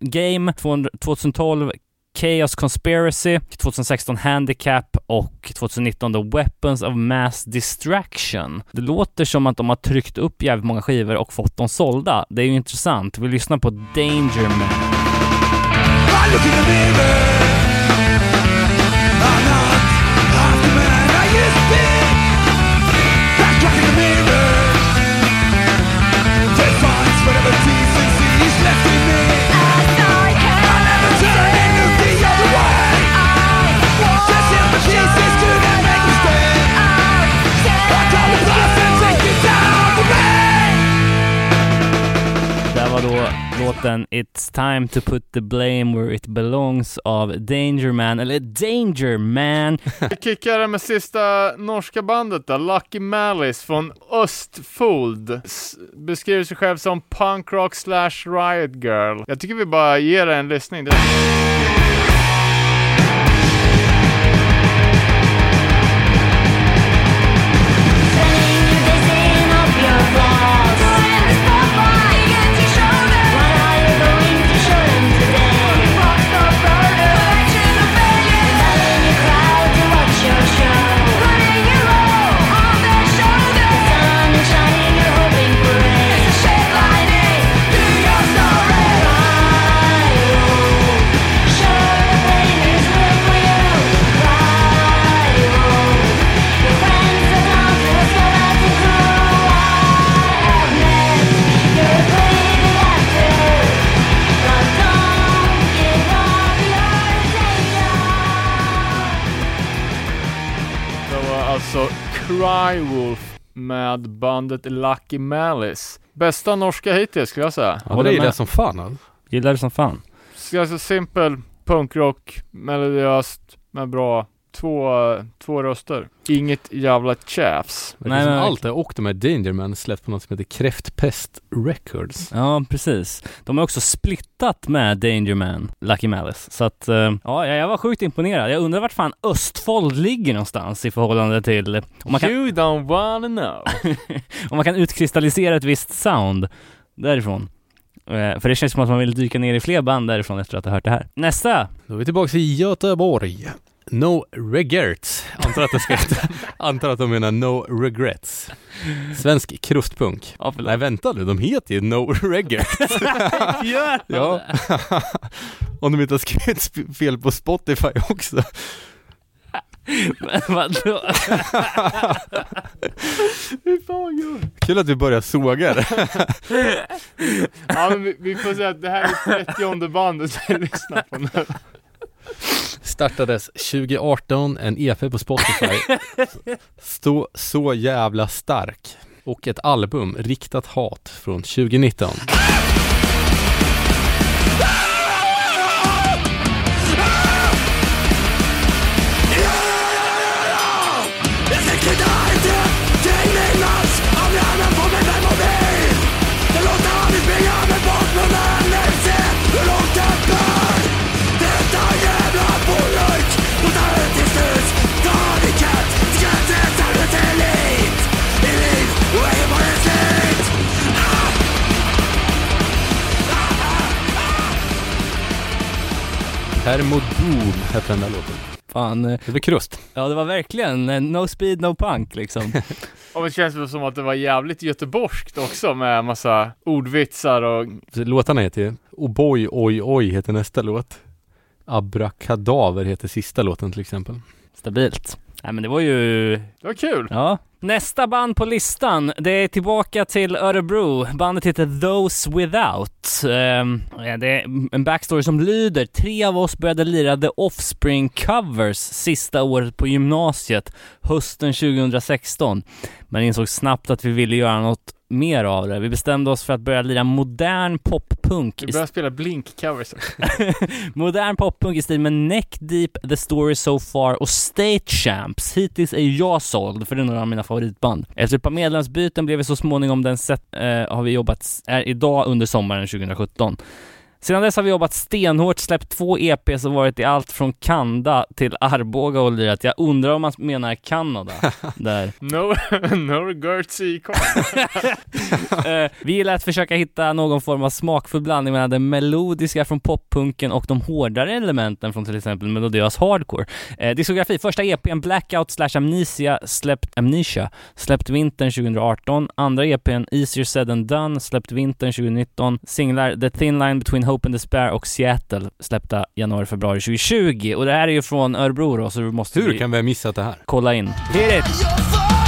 Game, 2012 Chaos Conspiracy, 2016 Handicap och 2019 The Weapons of Mass Distraction. Det låter som att de har tryckt upp jävligt många skivor och fått dem sålda. Det är ju intressant. Vi lyssnar på Danger Man. I look in Det var då låten It's time to put the blame where it belongs av Danger Man, eller Danger Man. Vi kickar med sista norska bandet då, Lucky Malice från Östfold. S- beskriver sig själv som punk rock slash riot girl. Jag tycker vi bara ger det en lyssning. Det Det bandet Lucky Malice. Bästa norska hittills skulle jag säga. Ja, det gillar jag som fan alltså. Gillar det som fan. Ganska simpel punkrock, melodiöst, med bra två, två röster. Inget jävla tjafs. Nej, men- allt det och de här Dangerman släppt på något som heter Kräftpest Records. Ja, precis. De har också splittat med Danger Man, Lucky Malice. Så att, eh, ja, jag var sjukt imponerad. Jag undrar vart fan Östfold ligger någonstans i förhållande till, om man kan, You don't wanna know. om man kan utkristallisera ett visst sound därifrån. Eh, För det känns som att man vill dyka ner i fler band därifrån efter att ha hört det här. Nästa! Då är vi tillbaka i Göteborg. No regrets. Antar att det ska heta. Antar att de menar no regrets. Svensk krustpunk. Ja. Nej vänta nu, de heter ju No regrets. Gör ja. Om de inte har skrivit fel på Spotify också. Men vadå? Kul att vi börjar såga det. Ja, men vi, vi får säga att det här är 30 bandet vi lyssnar på nu. Startades 2018, en EP på Spotify. Stå så jävla stark. Och ett album, Riktat hat, från 2019. Thermodom hette den där låten. Fan, eh, Det blir krust. ja det var verkligen eh, no speed, no punk liksom. Och det känns som att det var jävligt göteborgskt också med massa ordvitsar och Låtarna heter ju O'boy, oj, oj heter nästa låt. Abrakadaver heter sista låten till exempel. Stabilt. Nej men det var ju det var kul. Ja. Nästa band på listan, det är tillbaka till Örebro. Bandet heter Those Without. Ehm, det är en backstory som lyder. Tre av oss började lira The Offspring covers sista året på gymnasiet, hösten 2016. Men insåg snabbt att vi ville göra något mer av det. Vi bestämde oss för att börja lira modern poppunk Vi börjar spela Blink-covers. Modern poppunk i stil med Neck Deep, The Story So Far och State Champs. Hittills är jag såld, för det är några av mina favoritband. Efter ett par medlemsbyten blev vi så småningom den set, eh, har vi jobbat, är idag under sommaren 2017. Sedan dess har vi jobbat stenhårt, släppt två EPs och varit i allt från Kanda till Arboga och lirat. Jag undrar om man menar Kanada där. No, no regrets i Eh, vi gillar att försöka hitta någon form av smakfull blandning mellan det melodiska från poppunken och de hårdare elementen från till exempel melodiös hardcore. Eh, diskografi, första EPn Blackout slash Amnesia släppt, Amnesia släppt vintern 2018. Andra EPn Easier said than done släppt vintern 2019. Singlar The Thin Line Between Hope and Despair och Seattle släppta januari-februari 2020. Och det här är ju från Örebro då, så du måste Hur kan vi ha missat det här? kolla in. Hit it!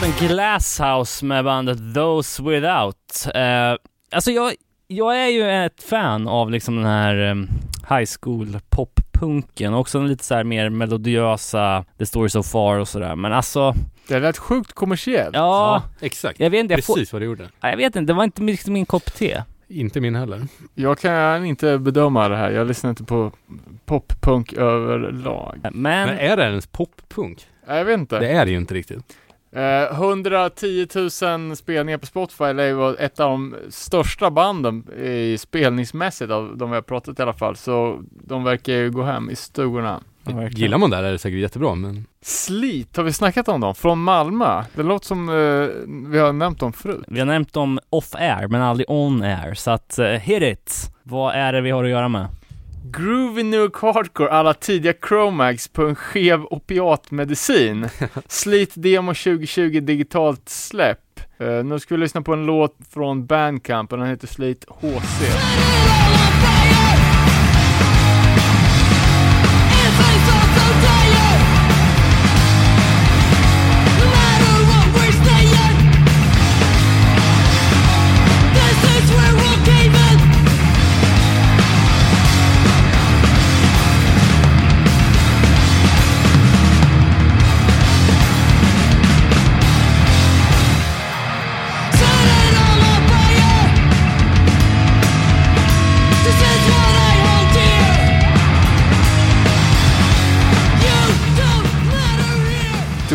Låten Glasshouse med bandet Those Without. Eh, alltså jag, jag är ju ett fan av liksom den här em, high school poppunken, också den lite så här mer melodiösa The Story So Far och sådär. Men alltså, Det lät sjukt kommersiellt. ja, exakt. jag vet inte, jag, får, Precis vad det gjorde. jag vet inte, det var inte riktigt min kopp te. Inte min heller. Jag kan inte bedöma det här. Jag lyssnar inte på poppunk överlag. Men, Men är det ens poppunk? Jag vet inte. Det är det ju inte riktigt. Eh, 110 000 spelningar på Spotify lär ju ett av de största banden i spelningsmässigt av de vi har pratat i alla fall. Så de verkar ju gå hem i stugorna. Ja. Gillar man det här är det säkert jättebra, men Slit, har vi snackat om dem? Från Malmö. Det låter som eh, vi har nämnt dem förut. vi har nämnt dem off-air, men aldrig on-air, så att uh, hit it! Vad är det vi har att göra med? Groovy New Hardcore alla tidiga Chromax på en skev opiatmedicin. Slit Demo 2020 digitalt släpp. Eh, nu ska vi lyssna på en låt från Bandcamp och den heter Slit HC.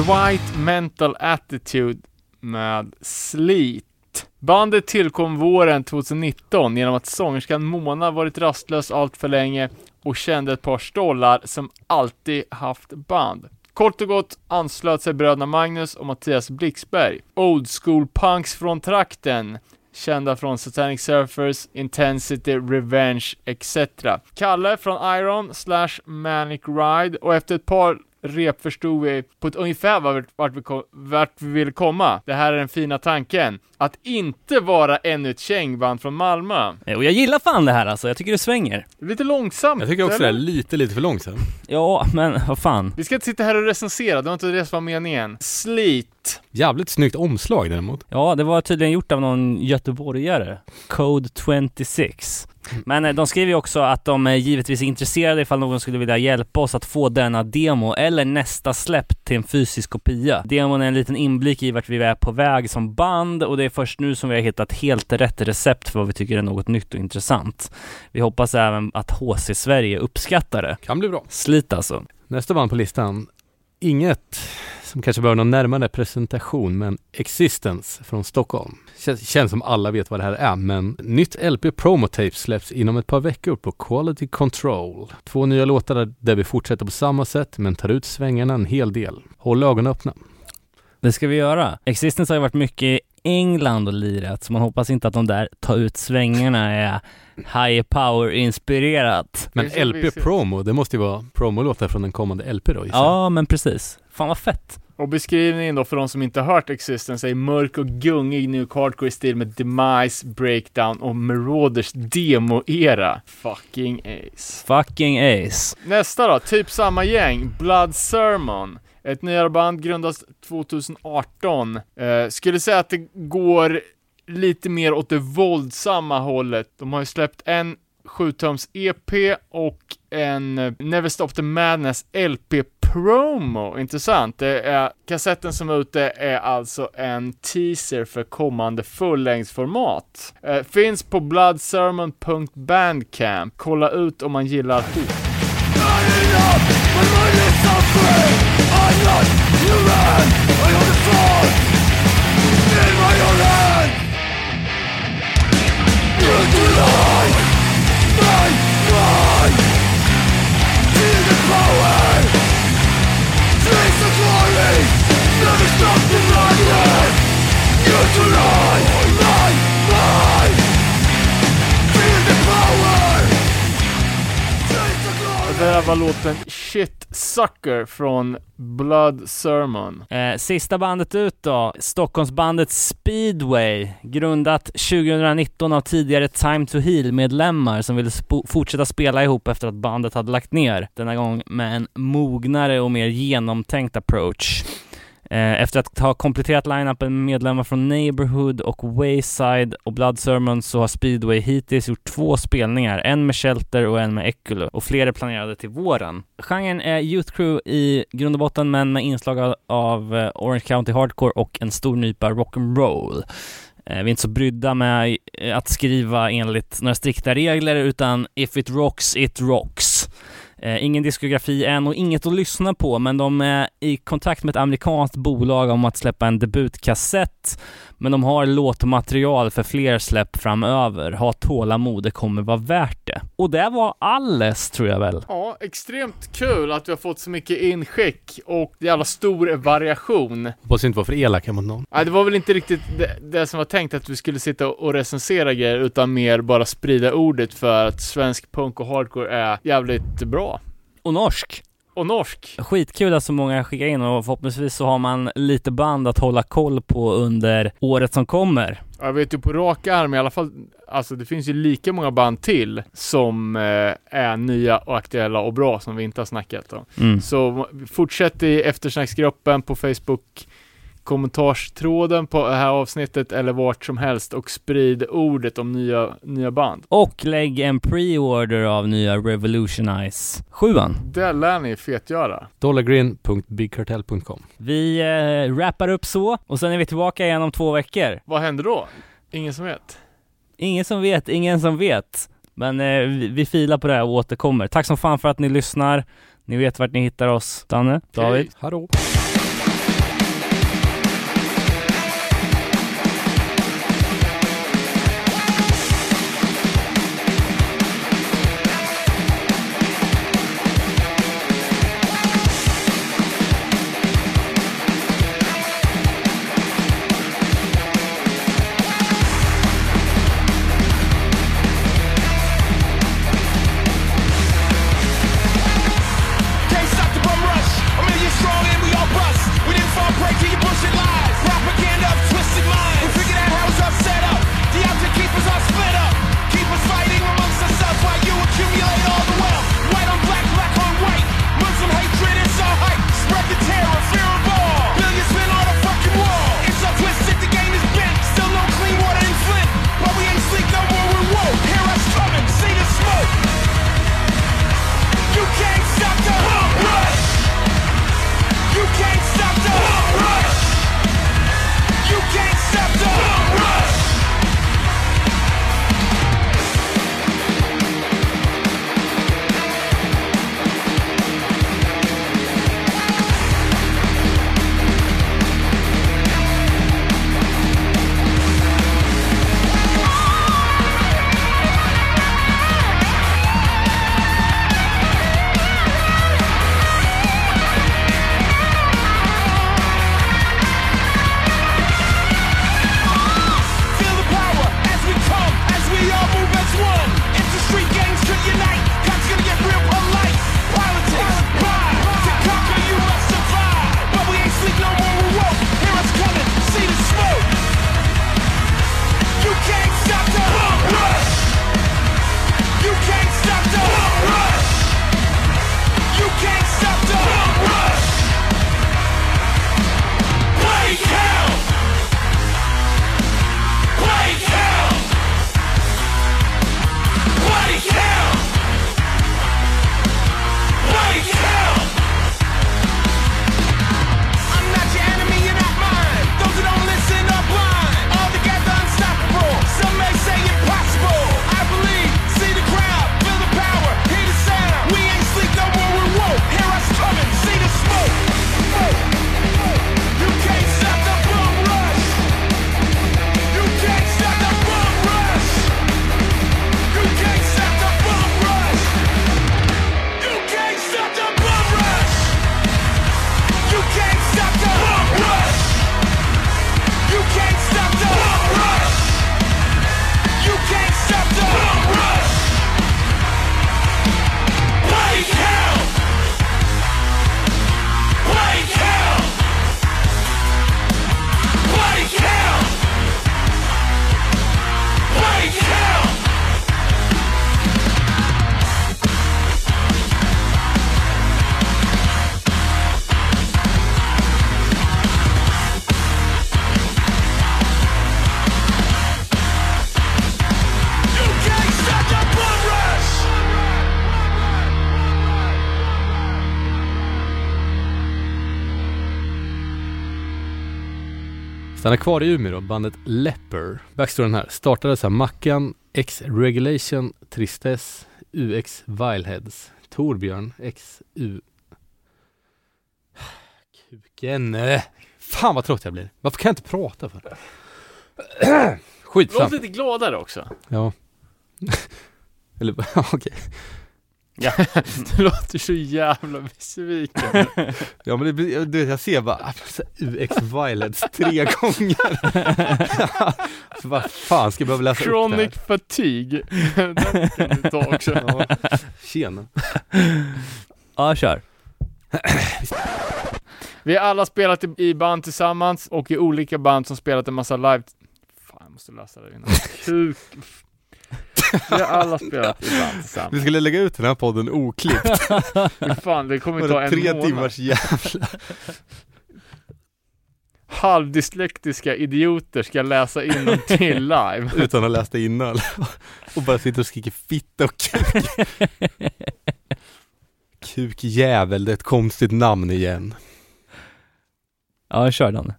White Mental Attitude med Sleet. Bandet tillkom våren 2019 genom att sångerskan Mona varit rastlös allt för länge och kände ett par stollar som alltid haft band. Kort och gott anslöt sig bröderna Magnus och Mattias Blixberg. Old school punks från trakten. Kända från Satanic Surfers, Intensity, Revenge etc. Kalle från Iron slash Manic Ride och efter ett par rep förstod vi på ett ungefär vart, vart, vi kom, vart vi ville komma. Det här är den fina tanken. Att inte vara ännu ett kängband från Malmö. Eh, Och jag gillar fan det här alltså, jag tycker det svänger. Det lite långsamt. jag tycker också det eller? är lite, lite för långsamt. Ja, men vad fan. Vi ska inte sitta här och recensera, det var inte det som var meningen. Slit. Jävligt snyggt omslag däremot. Ja, det var tydligen gjort av någon göteborgare. Code 26. Men eh, de skriver ju också att de är givetvis intresserade ifall någon skulle vilja hjälpa oss att få denna demo eller nästa släpp till en fysisk kopia. Demon är en liten inblick i vart vi är på väg som band och det är först nu som vi har hittat helt rätt recept för vad vi tycker är något nytt och intressant. Vi hoppas även att HC Sverige uppskattar det. Kan bli bra. Slit alltså. Nästa band på listan. Inget som kanske behöver någon närmare presentation, men Existence från Stockholm. Känns, känns som alla vet vad det här är, men nytt LP promotape släpps inom ett par veckor på Quality Control. Två nya låtar där- vi fortsätter på samma sätt, men tar ut svängarna en hel del. Håll ögonen öppna. Det ska vi göra. Existence har ju varit mycket i England och lirat, så man hoppas inte att de där ta ut svängarna är high power inspirerat. Men LP promo, det måste ju vara promolåtar från den kommande LP då gissar. Ja, men precis. Fan vad fett. Och beskrivningen då för de som inte hört Existence är mörk och gungig New Hardcore stil med Demise, Breakdown och Marauders demo-era. Fucking ace. Fucking ace. Nästa då, typ samma gäng, Blood Sermon. Ett nyare band grundas 2018. Eh, skulle säga att det går lite mer åt det våldsamma hållet. De har ju släppt en 7-tums EP och en eh, Never Stop the Madness LP promo. Intressant. Det är, kassetten som är ute är alltså en teaser för kommande fullängdsformat. Eh, finns på bloodsermon.bandcamp. Kolla ut om man gillar hot. Och Det här var låten Shit Sucker från Blood Sermon. Eh, sista bandet ut då, Stockholmsbandet Speedway, grundat 2019 av tidigare Time to Heal-medlemmar som ville sp fortsätta spela ihop efter att bandet hade lagt ner, denna gång med en mognare och mer genomtänkt approach. Eh, efter att ha kompletterat line-upen med medlemmar från Neighborhood och Wayside och Blood Sermon så har Speedway hittills gjort två spelningar, en med Shelter och en med Eculo och fler är planerade till våren. Genren är Youth Crew i grund och botten men med inslag av- eh, Orange County Hardcore och en stor nypa rock'n'roll. Eh, vi är inte så brydda med att skriva enligt några strikta regler utan if it rocks, it rocks. Eh, ingen diskografi än och inget att lyssna på, men de är i kontakt med ett amerikanskt bolag om att släppa en debutkassett. Men de har låtmaterial för fler släpp framöver. Ha tålamod, det kommer vara värt det. Och det var alles, tror jag väl. Ja, extremt kul att vi har fått så mycket inskick och jävla stor variation. Hoppas inte var för elaka mot någon. Nej, det var väl inte riktigt det, det som var tänkt att vi skulle sitta och recensera grejer, utan mer bara sprida ordet för att svensk punk och hardcore är jävligt bra. Och norsk. Och norsk. Skitkul att så många skickar in och förhoppningsvis så har man lite band att hålla koll på under året som kommer. Jag vet ju på rak arm i alla fall, alltså det finns ju lika många band till som eh, är nya och aktuella och bra som vi inte har snackat om. Mm. Så fortsätt i eftersnacksgruppen på Facebook, kommentarstråden på det här avsnittet eller vart som helst och sprid ordet om nya, nya band. Och lägg en pre-order av nya Revolutionize 7 Det lär ni fetgöra. Dollargrin.bigcartel.com Vi eh, wrappar upp så och sen är vi tillbaka igen om två veckor. Vad händer då? Ingen som vet. Ingen som vet, ingen som vet. Men eh, vi, vi filar på det här och återkommer. Tack som fan för att ni lyssnar. Ni vet vart ni hittar oss. Danne, David. Hallå! Stannar kvar i Umeå då, bandet Leper. Backstoryn här. Startades av Mackan, X Regulation, Tristess, UX Vileheads, Torbjörn, X U... Kuken. Fan vad trött jag blir. Varför kan jag inte prata för? Låt Skitsamt. lite gladare också. Ja. Eller, okej. Du låter så jävla besviken. Ja men det, blir- du vet, jag ser bara UX Violets tre gånger. så vad fan ska jag behöva läsa Chronic upp det fatigue. Den kan du ta också. här? Ja. Tjena. Ja, kör. Vi har alla spelat i, i band tillsammans och i olika band som spelat en massa live... Fan, jag måste läsa det innan. Kuk. Vi har alla spelat i band Vi tillsammans. skulle lägga ut den här podden oklippt. Fan, det kommer ta en tre månad. timmars jävla... Halvdyslektiska idioter ska läsa till live. Utan att läsa det innan. Och bara sitter och skriker fitta och kuk. Kukjävel, det är ett konstigt namn igen. Ja, kör den.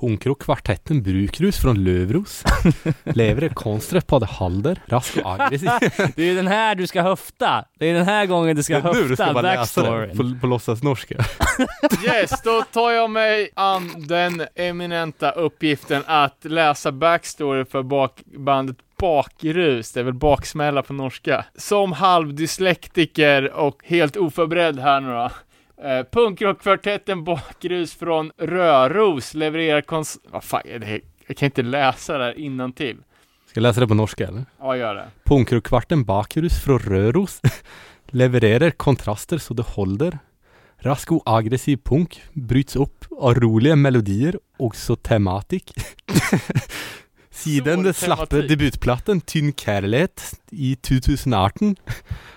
Punker och kvartetten Brukrus från Lövros. Lever konstret på det halder. Rask och aggressiv. Det är den här du ska höfta. Det är den här gången du ska Det är nu du ska höfta bara läsa backstoryn. på, på låtsasnorska. Yes, då tar jag mig an den eminenta uppgiften att läsa backstory för bak bandet Bakrus, det är väl baksmälla på norska. Som halvdyslektiker och helt oförberedd här nu då. Eh, Punkrock-kvartetten Bakrus från Röros levererar kons... Vad fan är det? Jag kan inte läsa det här innantill. Ska jag läsa det på norska eller? Ja, gör det. Punkerkvarten Bakrus från Röros levererar kontraster så det håller. Rask och aggressiv punk bryts upp av roliga melodier och så tematik. Siden det slappe debutplatten Tynn kärlighet i 2018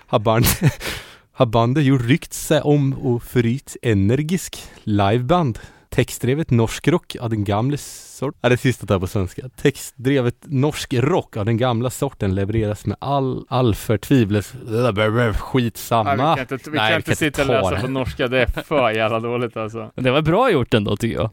har bandet, har bandet gjort rykt sig om och förut energisk liveband. Textdrevet norsk rock av den gamla sort. Ja, det sista där på svenska. Textdrevet norsk rock av den gamla sorten levereras med all, all förtvivlelse. Skitsamma. Nej, vi kan inte, vi Nej, kan vi inte kan sitta och läsa det. på norska, det är för jävla dåligt alltså. Det var bra gjort ändå tycker jag.